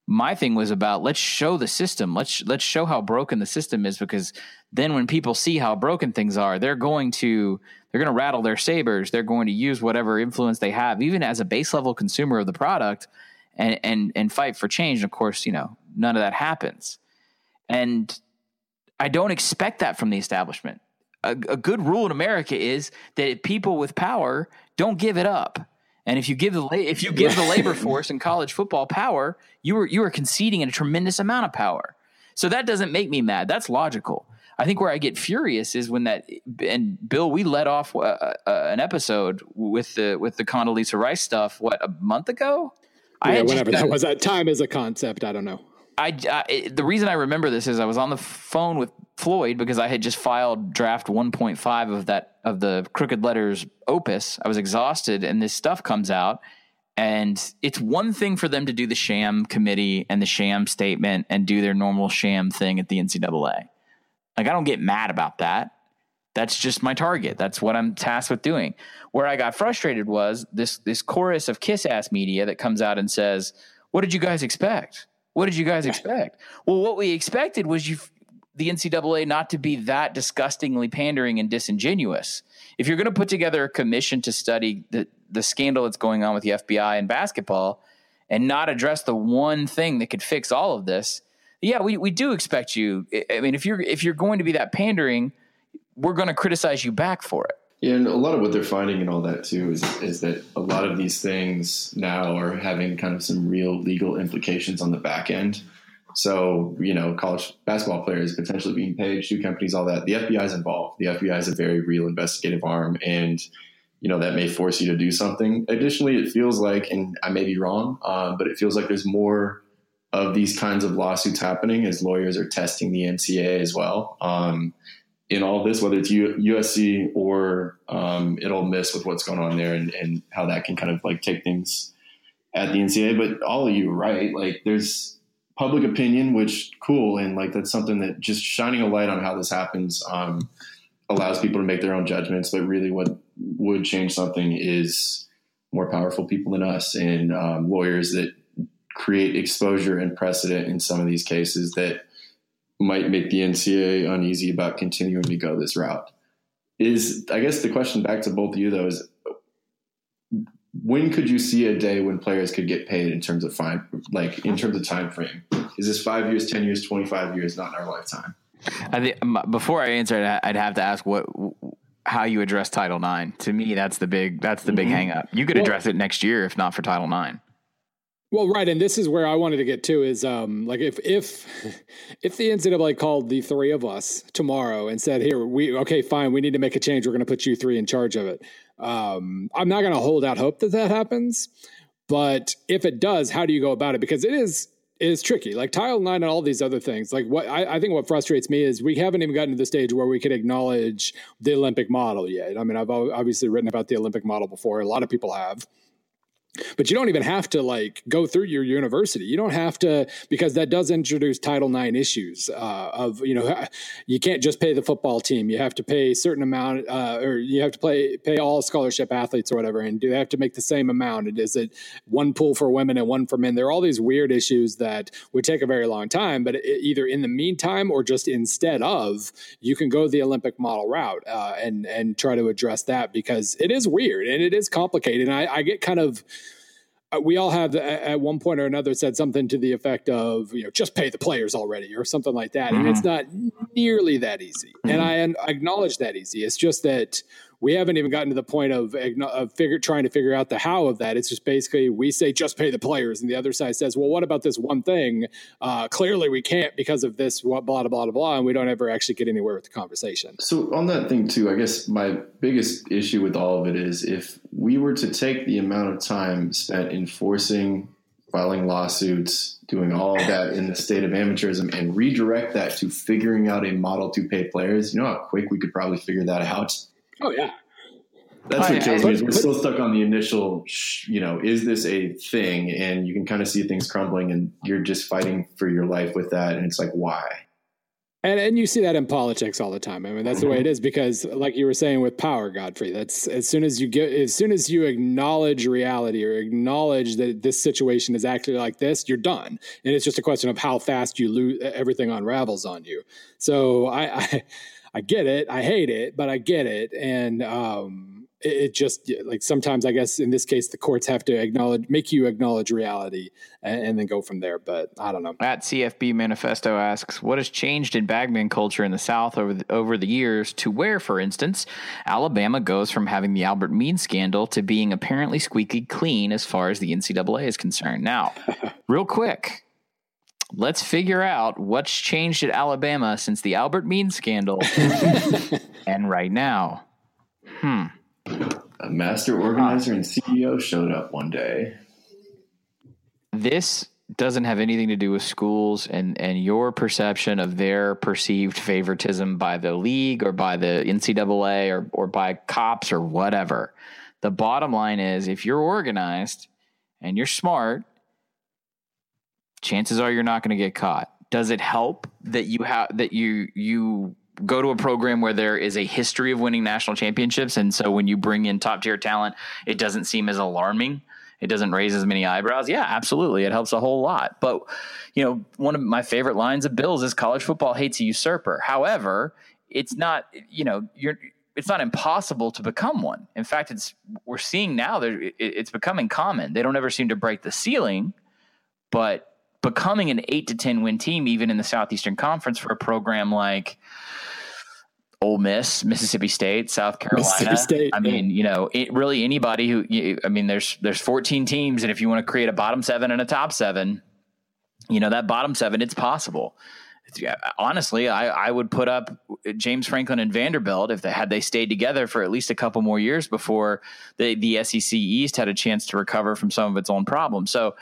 My thing was about let's show the system. Let's let's show how broken the system is because then when people see how broken things are, they're going to they're going to rattle their sabers. They're going to use whatever influence they have, even as a base level consumer of the product, and and and fight for change. And of course, you know, none of that happens. And I don't expect that from the establishment. A, a good rule in America is that people with power don't give it up. And if you give the if you give the labor force in college football power, you are you are conceding a tremendous amount of power. So that doesn't make me mad. That's logical. I think where I get furious is when that and Bill, we let off uh, uh, an episode with the with the Condoleezza Rice stuff. What a month ago? Yeah, whatever just, that was. That time is a concept. I don't know. I, I, the reason I remember this is I was on the phone with Floyd because I had just filed draft 1.5 of that of the Crooked Letters opus. I was exhausted, and this stuff comes out, and it's one thing for them to do the sham committee and the sham statement and do their normal sham thing at the NCAA. Like I don't get mad about that. That's just my target. That's what I'm tasked with doing. Where I got frustrated was this this chorus of kiss ass media that comes out and says, "What did you guys expect? What did you guys expect?" well, what we expected was you the NCAA not to be that disgustingly pandering and disingenuous. If you're going to put together a commission to study the the scandal that's going on with the FBI and basketball and not address the one thing that could fix all of this, yeah, we, we do expect you. I mean, if you're if you're going to be that pandering, we're going to criticize you back for it. Yeah, and a lot of what they're finding and all that too is is that a lot of these things now are having kind of some real legal implications on the back end. So, you know, college basketball players potentially being paid, shoe companies, all that. The FBI is involved. The FBI is a very real investigative arm, and you know that may force you to do something. Additionally, it feels like, and I may be wrong, uh, but it feels like there's more of these kinds of lawsuits happening as lawyers are testing the NCAA as well. Um, in all this, whether it's U- USC or um, Ole Miss with what's going on there and, and how that can kind of like take things at the NCAA. But all of you, right? Like there's public opinion, which cool, and like that's something that just shining a light on how this happens um, allows people to make their own judgments. But really, what would change something is more powerful people than us and um, lawyers that create exposure and precedent in some of these cases that might make the NCAA uneasy about continuing to go this route. Is I guess the question back to both of you though is when could you see a day when players could get paid in terms of fine like in terms of time frame? Is this five years, ten years, twenty five years, not in our lifetime? I think before I answer it, I'd have to ask what how you address Title IX. To me, that's the big that's the big mm-hmm. hang up. You could well, address it next year if not for Title IX. Well, right, and this is where I wanted to get to is um, like if if if the NCAA called the three of us tomorrow and said, "Here, we okay, fine, we need to make a change. We're going to put you three in charge of it." Um, I'm not going to hold out hope that that happens, but if it does, how do you go about it? Because it is it is tricky. Like Title Nine and all these other things. Like what I, I, think what frustrates me is we haven't even gotten to the stage where we could acknowledge the Olympic model yet. I mean, I've obviously written about the Olympic model before. A lot of people have but you don't even have to like go through your university. You don't have to because that does introduce title ix issues uh, of you know you can't just pay the football team. You have to pay a certain amount uh, or you have to pay pay all scholarship athletes or whatever and do they have to make the same amount. And is it one pool for women and one for men? There are all these weird issues that would take a very long time but it, either in the meantime or just instead of you can go the olympic model route uh, and and try to address that because it is weird and it is complicated. And I, I get kind of we all have at one point or another said something to the effect of you know just pay the players already or something like that mm-hmm. and it's mm-hmm. not nearly that easy mm-hmm. and i acknowledge that easy it's just that we haven't even gotten to the point of, of figure, trying to figure out the how of that. It's just basically we say just pay the players, and the other side says, well, what about this one thing? Uh, clearly, we can't because of this, blah blah blah blah blah, and we don't ever actually get anywhere with the conversation. So on that thing too, I guess my biggest issue with all of it is if we were to take the amount of time spent enforcing filing lawsuits, doing all of that in the state of amateurism, and redirect that to figuring out a model to pay players, you know how quick we could probably figure that out? Oh yeah. That's what kills me. Is we're still stuck on the initial, you know, is this a thing? And you can kind of see things crumbling, and you're just fighting for your life with that. And it's like, why? And and you see that in politics all the time. I mean, that's the way it is because, like you were saying with power, Godfrey. That's as soon as you get, as soon as you acknowledge reality or acknowledge that this situation is actually like this, you're done. And it's just a question of how fast you lose. Everything unravels on you. So I, I I get it. I hate it, but I get it. And um, it, just like sometimes, I guess in this case, the courts have to acknowledge, make you acknowledge reality, and, and, then go from there. But I don't know. At CFB Manifesto asks, what has changed in bagman culture in the South over the, over the years to where, for instance, Alabama goes from having the Albert Means scandal to being apparently squeaky clean as far as the NCAA is concerned. Now, real quick let's figure out what's changed at Alabama since the Albert Means scandal and right now. Hmm. A master organizer and CEO showed up one day. This doesn't have anything to do with schools and, and your perception of their perceived favoritism by the league or by the NCAA or, or by cops or whatever. The bottom line is if you're organized and you're smart chances are you're not going to get caught. Does it help that you have that you you go to a program where there is a history of winning national championships. And so when you bring in top tier talent it doesn't seem as alarming. It doesn't raise as many eyebrows. Yeah absolutely. It helps a whole lot. But you know one of my favorite lines of bills is college football hates a usurper. However it's not you know you're it's not impossible to become one. In fact it's we're seeing now that it's becoming common. They don't ever seem to break the ceiling but becoming an eight to 10 win team, even in the Southeastern Conference for a program like Ole Miss, Mississippi State, South Carolina. State, I mean, you know, it, really anybody who, I mean, there's, there's 14 teams. And if you want to create a bottom seven and a top seven, you know, that bottom seven, it's possible. Honestly, I, I would put up James Franklin and Vanderbilt if they had they stayed together for at least a couple more years before the, the SEC East had a chance to recover from some of its own problems. So,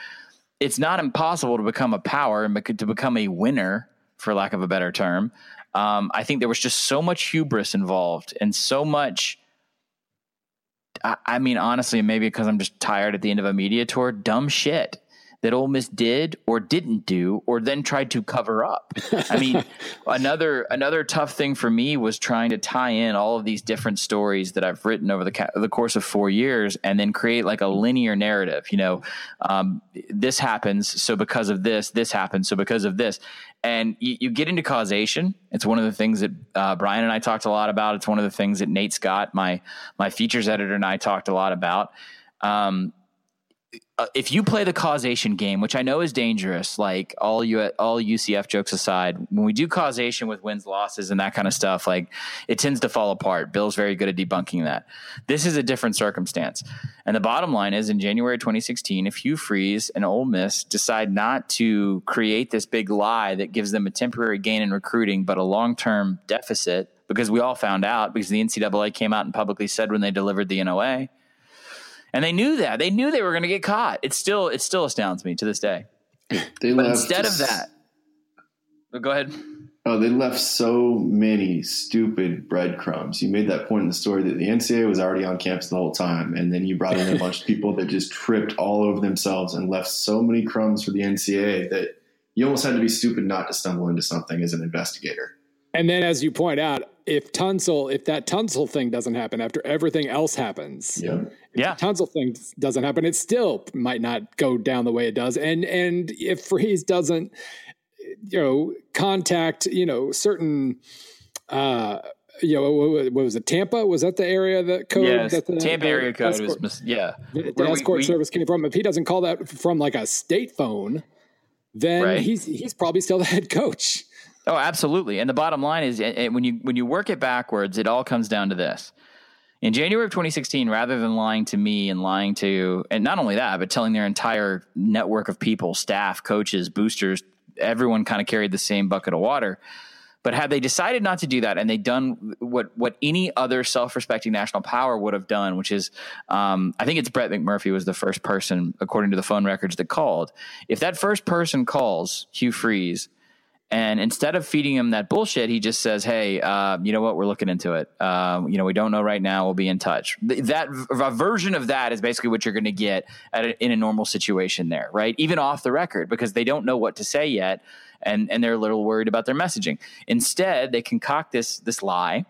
it's not impossible to become a power and to become a winner, for lack of a better term. Um, I think there was just so much hubris involved and so much. I, I mean, honestly, maybe because I'm just tired at the end of a media tour, dumb shit that Ole Miss did or didn't do or then tried to cover up. I mean, another another tough thing for me was trying to tie in all of these different stories that I've written over the ca- the course of 4 years and then create like a linear narrative, you know, um, this happens so because of this, this happens so because of this. And you, you get into causation. It's one of the things that uh, Brian and I talked a lot about. It's one of the things that Nate Scott, my my features editor, and I talked a lot about. Um, uh, if you play the causation game, which I know is dangerous, like all you all UCF jokes aside, when we do causation with wins, losses, and that kind of stuff, like it tends to fall apart. Bill's very good at debunking that. This is a different circumstance, and the bottom line is, in January 2016, if Hugh Freeze and Ole Miss decide not to create this big lie that gives them a temporary gain in recruiting, but a long term deficit, because we all found out because the NCAA came out and publicly said when they delivered the NOA and they knew that they knew they were going to get caught. It still it still astounds me to this day. They but instead of that, oh, go ahead. Oh, they left so many stupid breadcrumbs. You made that point in the story that the NCAA was already on campus the whole time, and then you brought in a bunch of people that just tripped all over themselves and left so many crumbs for the NCAA that you almost had to be stupid not to stumble into something as an investigator. And then, as you point out, if Tunsil, if that Tunsil thing doesn't happen after everything else happens, yeah, yeah, Tunsil thing doesn't happen, it still might not go down the way it does. And and if Freeze doesn't, you know, contact, you know, certain, uh, you know, what, was it? Tampa was that the area that code? Yes, that the, Tampa the area code escort, was yeah. The, the escort we, service came from. If he doesn't call that from like a state phone, then right. he's he's probably still the head coach. Oh, absolutely. And the bottom line is, when you when you work it backwards, it all comes down to this. In January of 2016, rather than lying to me and lying to, and not only that, but telling their entire network of people, staff, coaches, boosters, everyone kind of carried the same bucket of water. But had they decided not to do that, and they'd done what what any other self respecting national power would have done, which is, um, I think it's Brett McMurphy was the first person, according to the phone records, that called. If that first person calls Hugh Freeze and instead of feeding him that bullshit, he just says, "Hey, uh, you know what? We're looking into it. Um, you know, we don't know right now. We'll be in touch." That a version of that is basically what you're going to get a, in a normal situation there, right? Even off the record, because they don't know what to say yet, and and they're a little worried about their messaging. Instead, they concoct this this lie.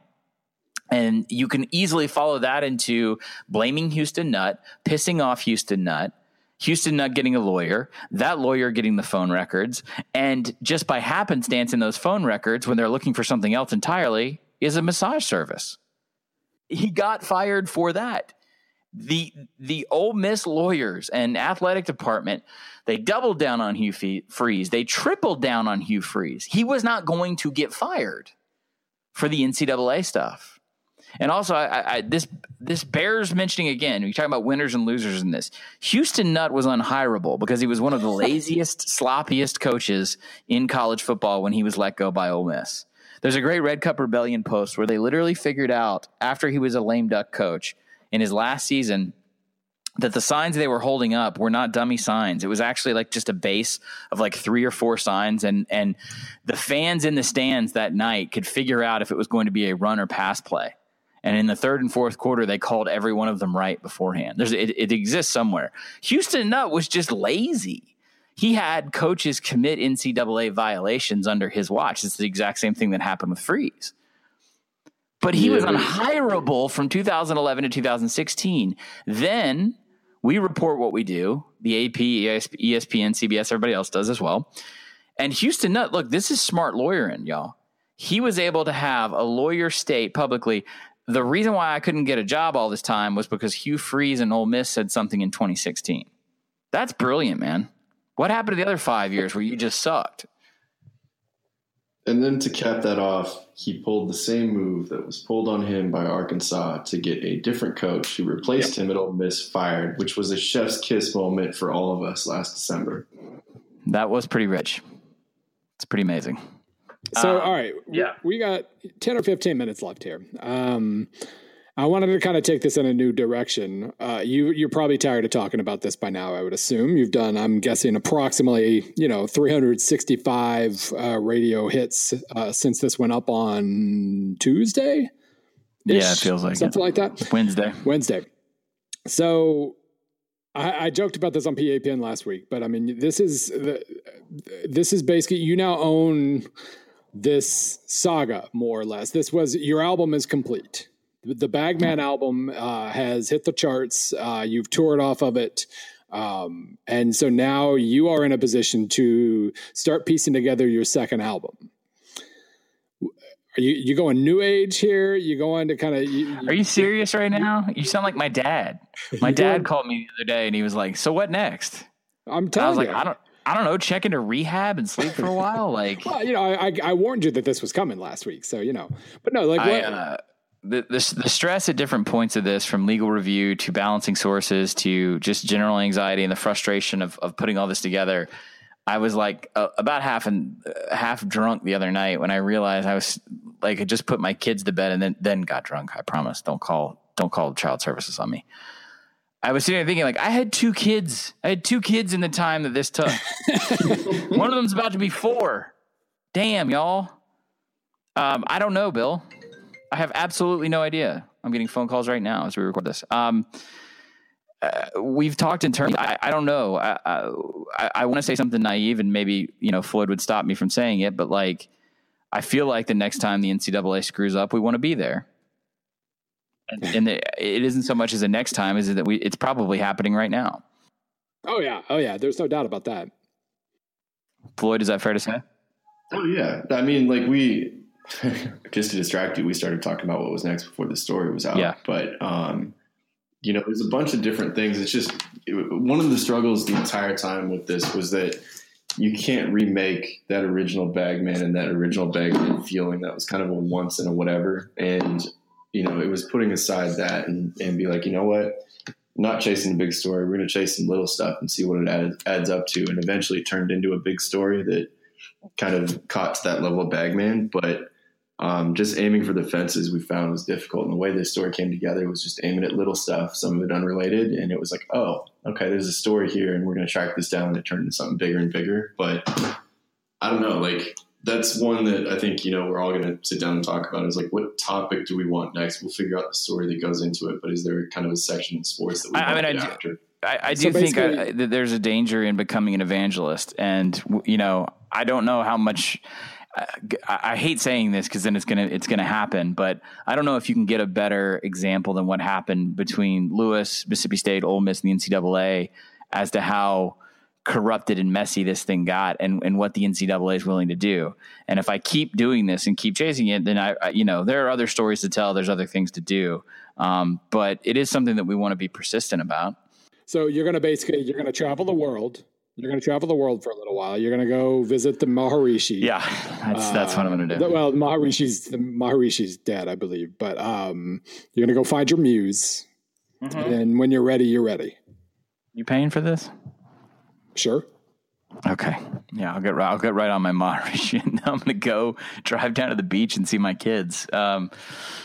And you can easily follow that into blaming Houston Nutt, pissing off Houston Nutt, Houston Nutt getting a lawyer, that lawyer getting the phone records, and just by happenstance in those phone records, when they're looking for something else entirely, is a massage service. He got fired for that. The the Ole Miss lawyers and athletic department, they doubled down on Hugh Freeze. They tripled down on Hugh Freeze. He was not going to get fired for the NCAA stuff. And also, I, I, this this bears mentioning again. You're talking about winners and losers in this. Houston Nutt was unhirable because he was one of the laziest, sloppiest coaches in college football when he was let go by Ole Miss. There's a great Red Cup Rebellion post where they literally figured out after he was a lame duck coach in his last season that the signs they were holding up were not dummy signs. It was actually like just a base of like three or four signs, and and the fans in the stands that night could figure out if it was going to be a run or pass play. And in the third and fourth quarter, they called every one of them right beforehand. There's it, it exists somewhere. Houston Nutt was just lazy. He had coaches commit NCAA violations under his watch. It's the exact same thing that happened with Freeze. But he yeah. was unhirable from 2011 to 2016. Then we report what we do. The AP, ESPN, CBS, everybody else does as well. And Houston Nutt, look, this is smart lawyering, y'all. He was able to have a lawyer state publicly the reason why I couldn't get a job all this time was because Hugh Freeze and Ole Miss said something in 2016. That's brilliant, man. What happened to the other five years where you just sucked? And then to cap that off, he pulled the same move that was pulled on him by Arkansas to get a different coach who replaced yep. him at Ole Miss fired, which was a chef's kiss moment for all of us last December. That was pretty rich. It's pretty amazing. So, um, all right, yeah, we, got ten or fifteen minutes left here. Um, I wanted to kind of take this in a new direction. Uh, you you're probably tired of talking about this by now. I would assume you've done. I'm guessing approximately you know 365 uh, radio hits uh, since this went up on Tuesday. Yeah, it feels like something it. like that. Wednesday. Wednesday. So I, I, joked about this on PAPN last week, but I mean, this is the, this is basically you now own this saga more or less. This was your album is complete the Bagman album uh, has hit the charts. Uh, you've toured off of it. Um, and so now you are in a position to start piecing together your second album. Are you you going new age here? You going to kind of? Are you serious right now? You sound like my dad. My dad called me the other day and he was like, "So what next?" I'm telling I was you. like, "I don't." I don't know, check into rehab and sleep for a while. Like, well, you know, I, I warned you that this was coming last week, so you know. But no, like, I, uh, the, the, the stress at different points of this, from legal review to balancing sources to just general anxiety and the frustration of of putting all this together. I was like uh, about half and uh, half drunk the other night when I realized I was like I just put my kids to bed and then then got drunk. I promise. Don't call don't call child services on me. I was sitting there thinking like I had two kids. I had two kids in the time that this took. One of them's about to be four. Damn, y'all. Um, I don't know, Bill. I have absolutely no idea. I'm getting phone calls right now as we record this. Um, uh, we've talked in terms. I, I don't know. I, I, I want to say something naive, and maybe you know Floyd would stop me from saying it, but like, I feel like the next time the NCAA screws up, we want to be there. And, and the, it isn't so much as the next time, is it that we? It's probably happening right now. Oh yeah, oh yeah. There's no doubt about that. Floyd, is that fair to say? Oh yeah. I mean, like we just to distract you, we started talking about what was next before the story was out. Yeah. But um, you know, there's a bunch of different things. It's just it, one of the struggles the entire time with this was that you can't remake that original Bagman and that original Bagman feeling that was kind of a once and a whatever. And you know, it was putting aside that and, and be like, you know what, not chasing a big story. We're going to chase some little stuff and see what it adds, adds up to. And eventually, turned into a big story that kind of caught to that level of Bagman, but um, just aiming for the fences we found was difficult. And the way this story came together was just aiming at little stuff, some of it unrelated. And it was like, oh, okay, there's a story here and we're going to track this down and it turned into something bigger and bigger. But I don't know, like that's one that I think, you know, we're all going to sit down and talk about is like, what topic do we want next? We'll figure out the story that goes into it. But is there kind of a section in sports that we I, I mean, I after? Do, I, I do so think uh, I, that there's a danger in becoming an evangelist. And, you know, I don't know how much uh, – I, I hate saying this because then it's gonna it's gonna happen, but I don't know if you can get a better example than what happened between Lewis, Mississippi State, Ole Miss, and the NCAA as to how corrupted and messy this thing got and, and what the NCAA is willing to do. And if I keep doing this and keep chasing it, then I, I you know, there are other stories to tell. There's other things to do. Um, but it is something that we want to be persistent about. So you're going to basically, you're going to travel the world you're going to travel the world for a little while. You're going to go visit the Maharishi. Yeah, that's that's uh, what I'm going to do. well, Maharishi's the Maharishi's dead, I believe, but um, you're going to go find your muse, mm-hmm. and when you're ready, you're ready. You paying for this? Sure. Okay. Yeah, I'll get right, I'll get right on my and I'm to go drive down to the beach and see my kids. Um,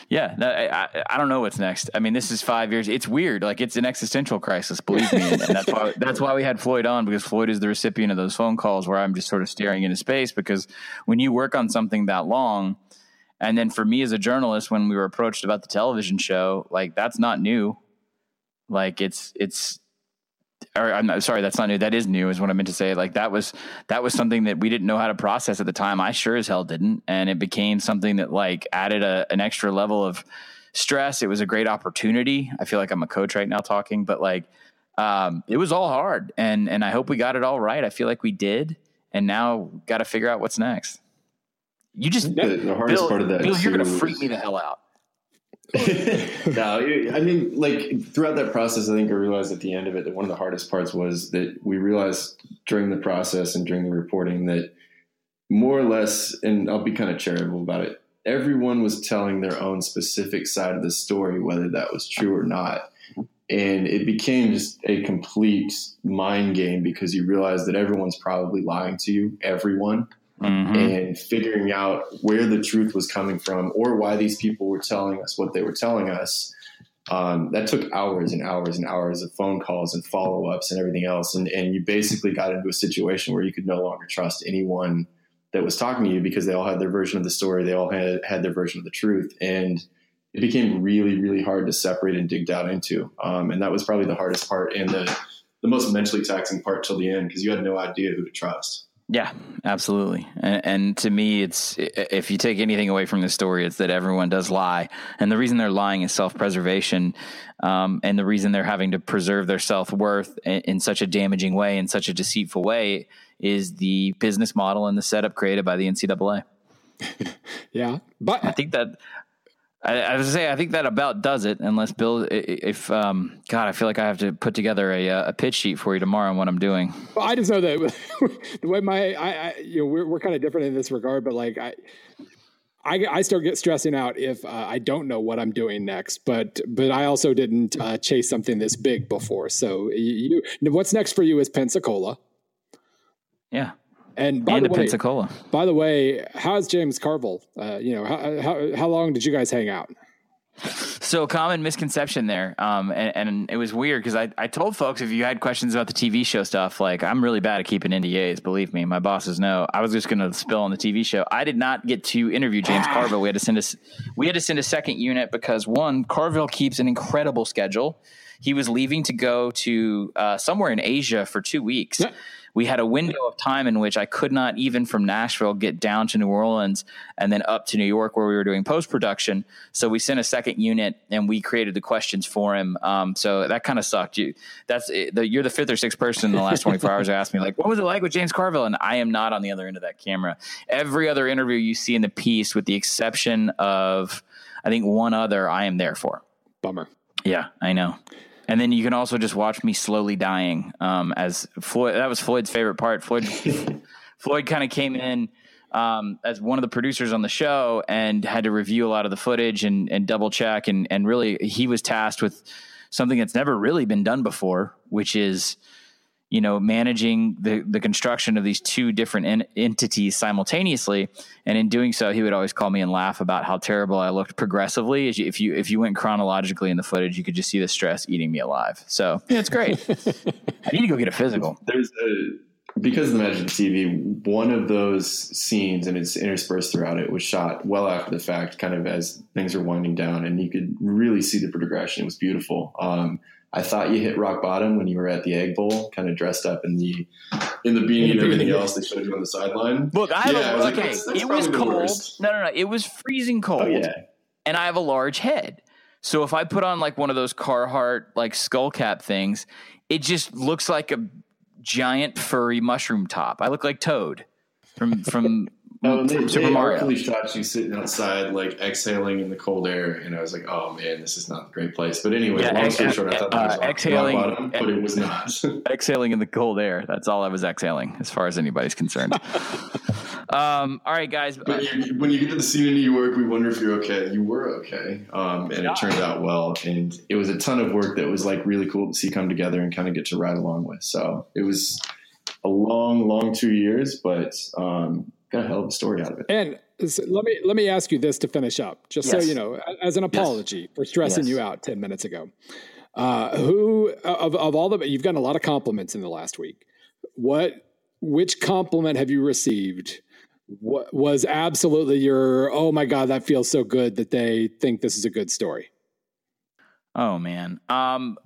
yeah, I, I, I, don't know what's next. I mean, this is five years. It's weird. Like it's an existential crisis, believe me. And that's why, that's why we had Floyd on because Floyd is the recipient of those phone calls where I'm just sort of staring into space because when you work on something that long, and then for me as a journalist, when we were approached about the television show, like that's not new. Like it's, it's, or I'm not, sorry, that's not new. That is new, is what I meant to say. Like that was that was something that we didn't know how to process at the time. I sure as hell didn't, and it became something that like added a, an extra level of stress. It was a great opportunity. I feel like I'm a coach right now talking, but like um, it was all hard, and and I hope we got it all right. I feel like we did, and now got to figure out what's next. You just the, the hardest Bill, part of that. Bill, you're going to freak me the hell out. no, I mean, like throughout that process, I think I realized at the end of it that one of the hardest parts was that we realized during the process and during the reporting that more or less, and I'll be kind of charitable about it, everyone was telling their own specific side of the story, whether that was true or not. And it became just a complete mind game because you realize that everyone's probably lying to you, everyone. Mm-hmm. and figuring out where the truth was coming from or why these people were telling us what they were telling us. Um, that took hours and hours and hours of phone calls and follow ups and everything else. And, and you basically got into a situation where you could no longer trust anyone that was talking to you because they all had their version of the story. They all had, had their version of the truth. And it became really, really hard to separate and dig down into. Um, and that was probably the hardest part and the, the most mentally taxing part till the end because you had no idea who to trust. Yeah, absolutely. And, and, to me, it's if you take anything away from the story, it's that everyone does lie, and the reason they're lying is self preservation, um, and the reason they're having to preserve their self worth in, in, such a damaging way, in such a deceitful way, is the business model and the setup created by the NCAA. yeah, but I think that I, I was say I think that about does it. Unless Bill, if um, God, I feel like I have to put together a, uh, a pitch sheet for you tomorrow on what I'm doing. Well, I just know that the way my I, I you know we're we're kind of different in this regard, but like I. I, I start get stressing out if uh, I don't know what I'm doing next, but but I also didn't uh, chase something this big before. So you, you, what's next for you is Pensacola. Yeah, and by and the way, Pensacola. By the way, how's James Carville? Uh, you know, how, how, how long did you guys hang out? So common misconception there, um, and, and, it was weird because I, I told folks if you had questions about the TV show stuff, like I'm really bad at keeping NDAs. Believe me, my bosses know. I was just going to spill on the TV show. I did not get to interview James Carville. We had to send a we had to send a second unit because one Carville keeps an incredible schedule. He was leaving to go to uh, somewhere in Asia for two weeks. Yeah we had a window of time in which I could not even from Nashville get down to New Orleans and then up to New York where we were doing post production. So we sent a second unit and we created the questions for him. Um, so that kind of sucked. You that's the, you're the fifth or sixth person in the last 24 hours who asked me like, what was it like with James Carville? And I am not on the other end of that camera. Every other interview you see in the piece, with the exception of I think one other, I am there for. Bummer. Yeah, I know. And then you can also just watch me slowly dying. Um, as Floyd, that was Floyd's favorite part. Floyd, Floyd kind of came in um, as one of the producers on the show and had to review a lot of the footage and, and double check. And, and really, he was tasked with something that's never really been done before, which is you know, managing the, the construction of these two different en- entities simultaneously. And in doing so, he would always call me and laugh about how terrible I looked progressively. If you, if you went chronologically in the footage, you could just see the stress eating me alive. So yeah, it's great. I need to go get a physical. There's a, because of the magic of TV, one of those scenes, and it's interspersed throughout it, was shot well after the fact, kind of as things are winding down, and you could really see the progression. It was beautiful. Um, I thought you hit rock bottom when you were at the Egg Bowl, kind of dressed up in the in the beanie and everything else they showed you on the sideline. Look, I have yeah, a, was okay. Like, that's, that's it was cold. No, no, no. It was freezing oh, cold. Oh, yeah. And I have a large head. So if I put on like one of those Carhartt like skull cap things, it just looks like a giant furry mushroom top. I look like Toad from from Oh, they, Super they Mario. artfully shot you sitting outside, like exhaling in the cold air, and I was like, "Oh man, this is not a great place." But anyway, yeah, long story short, I thought that was uh, exhaling, bottom, but it was not. exhaling in the cold air. That's all I was exhaling, as far as anybody's concerned. um, all right, guys. But you, when you get to the scene in New York, we wonder if you're okay. You were okay, um, and it turned out well. And it was a ton of work that was like really cool to see come together and kind of get to ride along with. So it was a long, long two years, but. Um, got a hell of a story out of it. And let me let me ask you this to finish up, just yes. so you know, as an apology yes. for stressing yes. you out ten minutes ago. Uh, who of of all the you've gotten a lot of compliments in the last week. What which compliment have you received? What was absolutely your oh my god that feels so good that they think this is a good story. Oh man, um,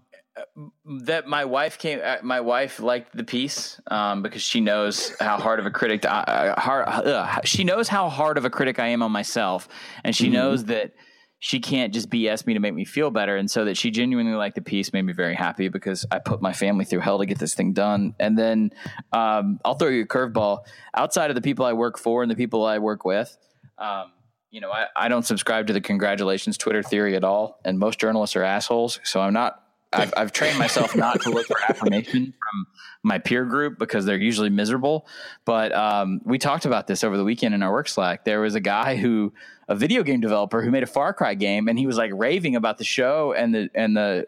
that my wife came uh, my wife liked the piece um, because she knows how hard of a critic uh, hard, uh, she knows how hard of a critic I am on myself and she mm-hmm. knows that she can't just BS me to make me feel better and so that she genuinely liked the piece made me very happy because I put my family through hell to get this thing done and then um, I'll throw you a curveball outside of the people I work for and the people I work with um, you know, I, I don't subscribe to the congratulations Twitter theory at all. And most journalists are assholes. So I'm not I've, I've trained myself not to look for affirmation from my peer group because they're usually miserable. But um, we talked about this over the weekend in our work Slack. There was a guy who, a video game developer, who made a Far Cry game, and he was like raving about the show and the and the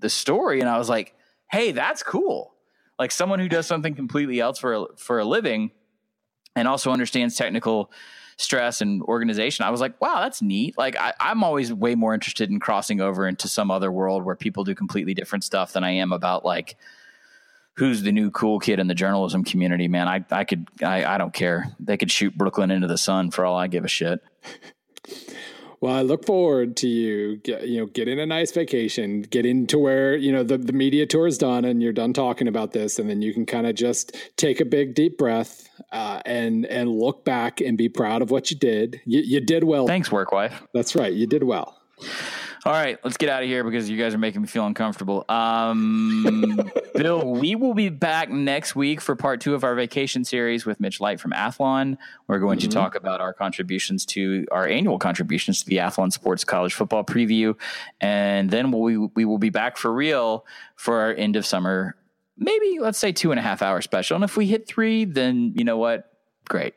the story. And I was like, hey, that's cool. Like someone who does something completely else for a, for a living and also understands technical stress and organization. I was like, wow, that's neat. Like I, I'm always way more interested in crossing over into some other world where people do completely different stuff than I am about like who's the new cool kid in the journalism community, man. I, I could, I, I don't care. They could shoot Brooklyn into the sun for all I give a shit. Well, I look forward to you, get, you know, getting a nice vacation, getting to where you know the, the media tour is done, and you're done talking about this, and then you can kind of just take a big deep breath uh, and and look back and be proud of what you did. You, you did well. Thanks, work wife. That's right. You did well. All right, let's get out of here because you guys are making me feel uncomfortable. Um, Bill, we will be back next week for part two of our vacation series with Mitch Light from Athlon. We're going mm-hmm. to talk about our contributions to our annual contributions to the Athlon Sports College Football Preview, and then we we will be back for real for our end of summer, maybe let's say two and a half hour special. And if we hit three, then you know what, great.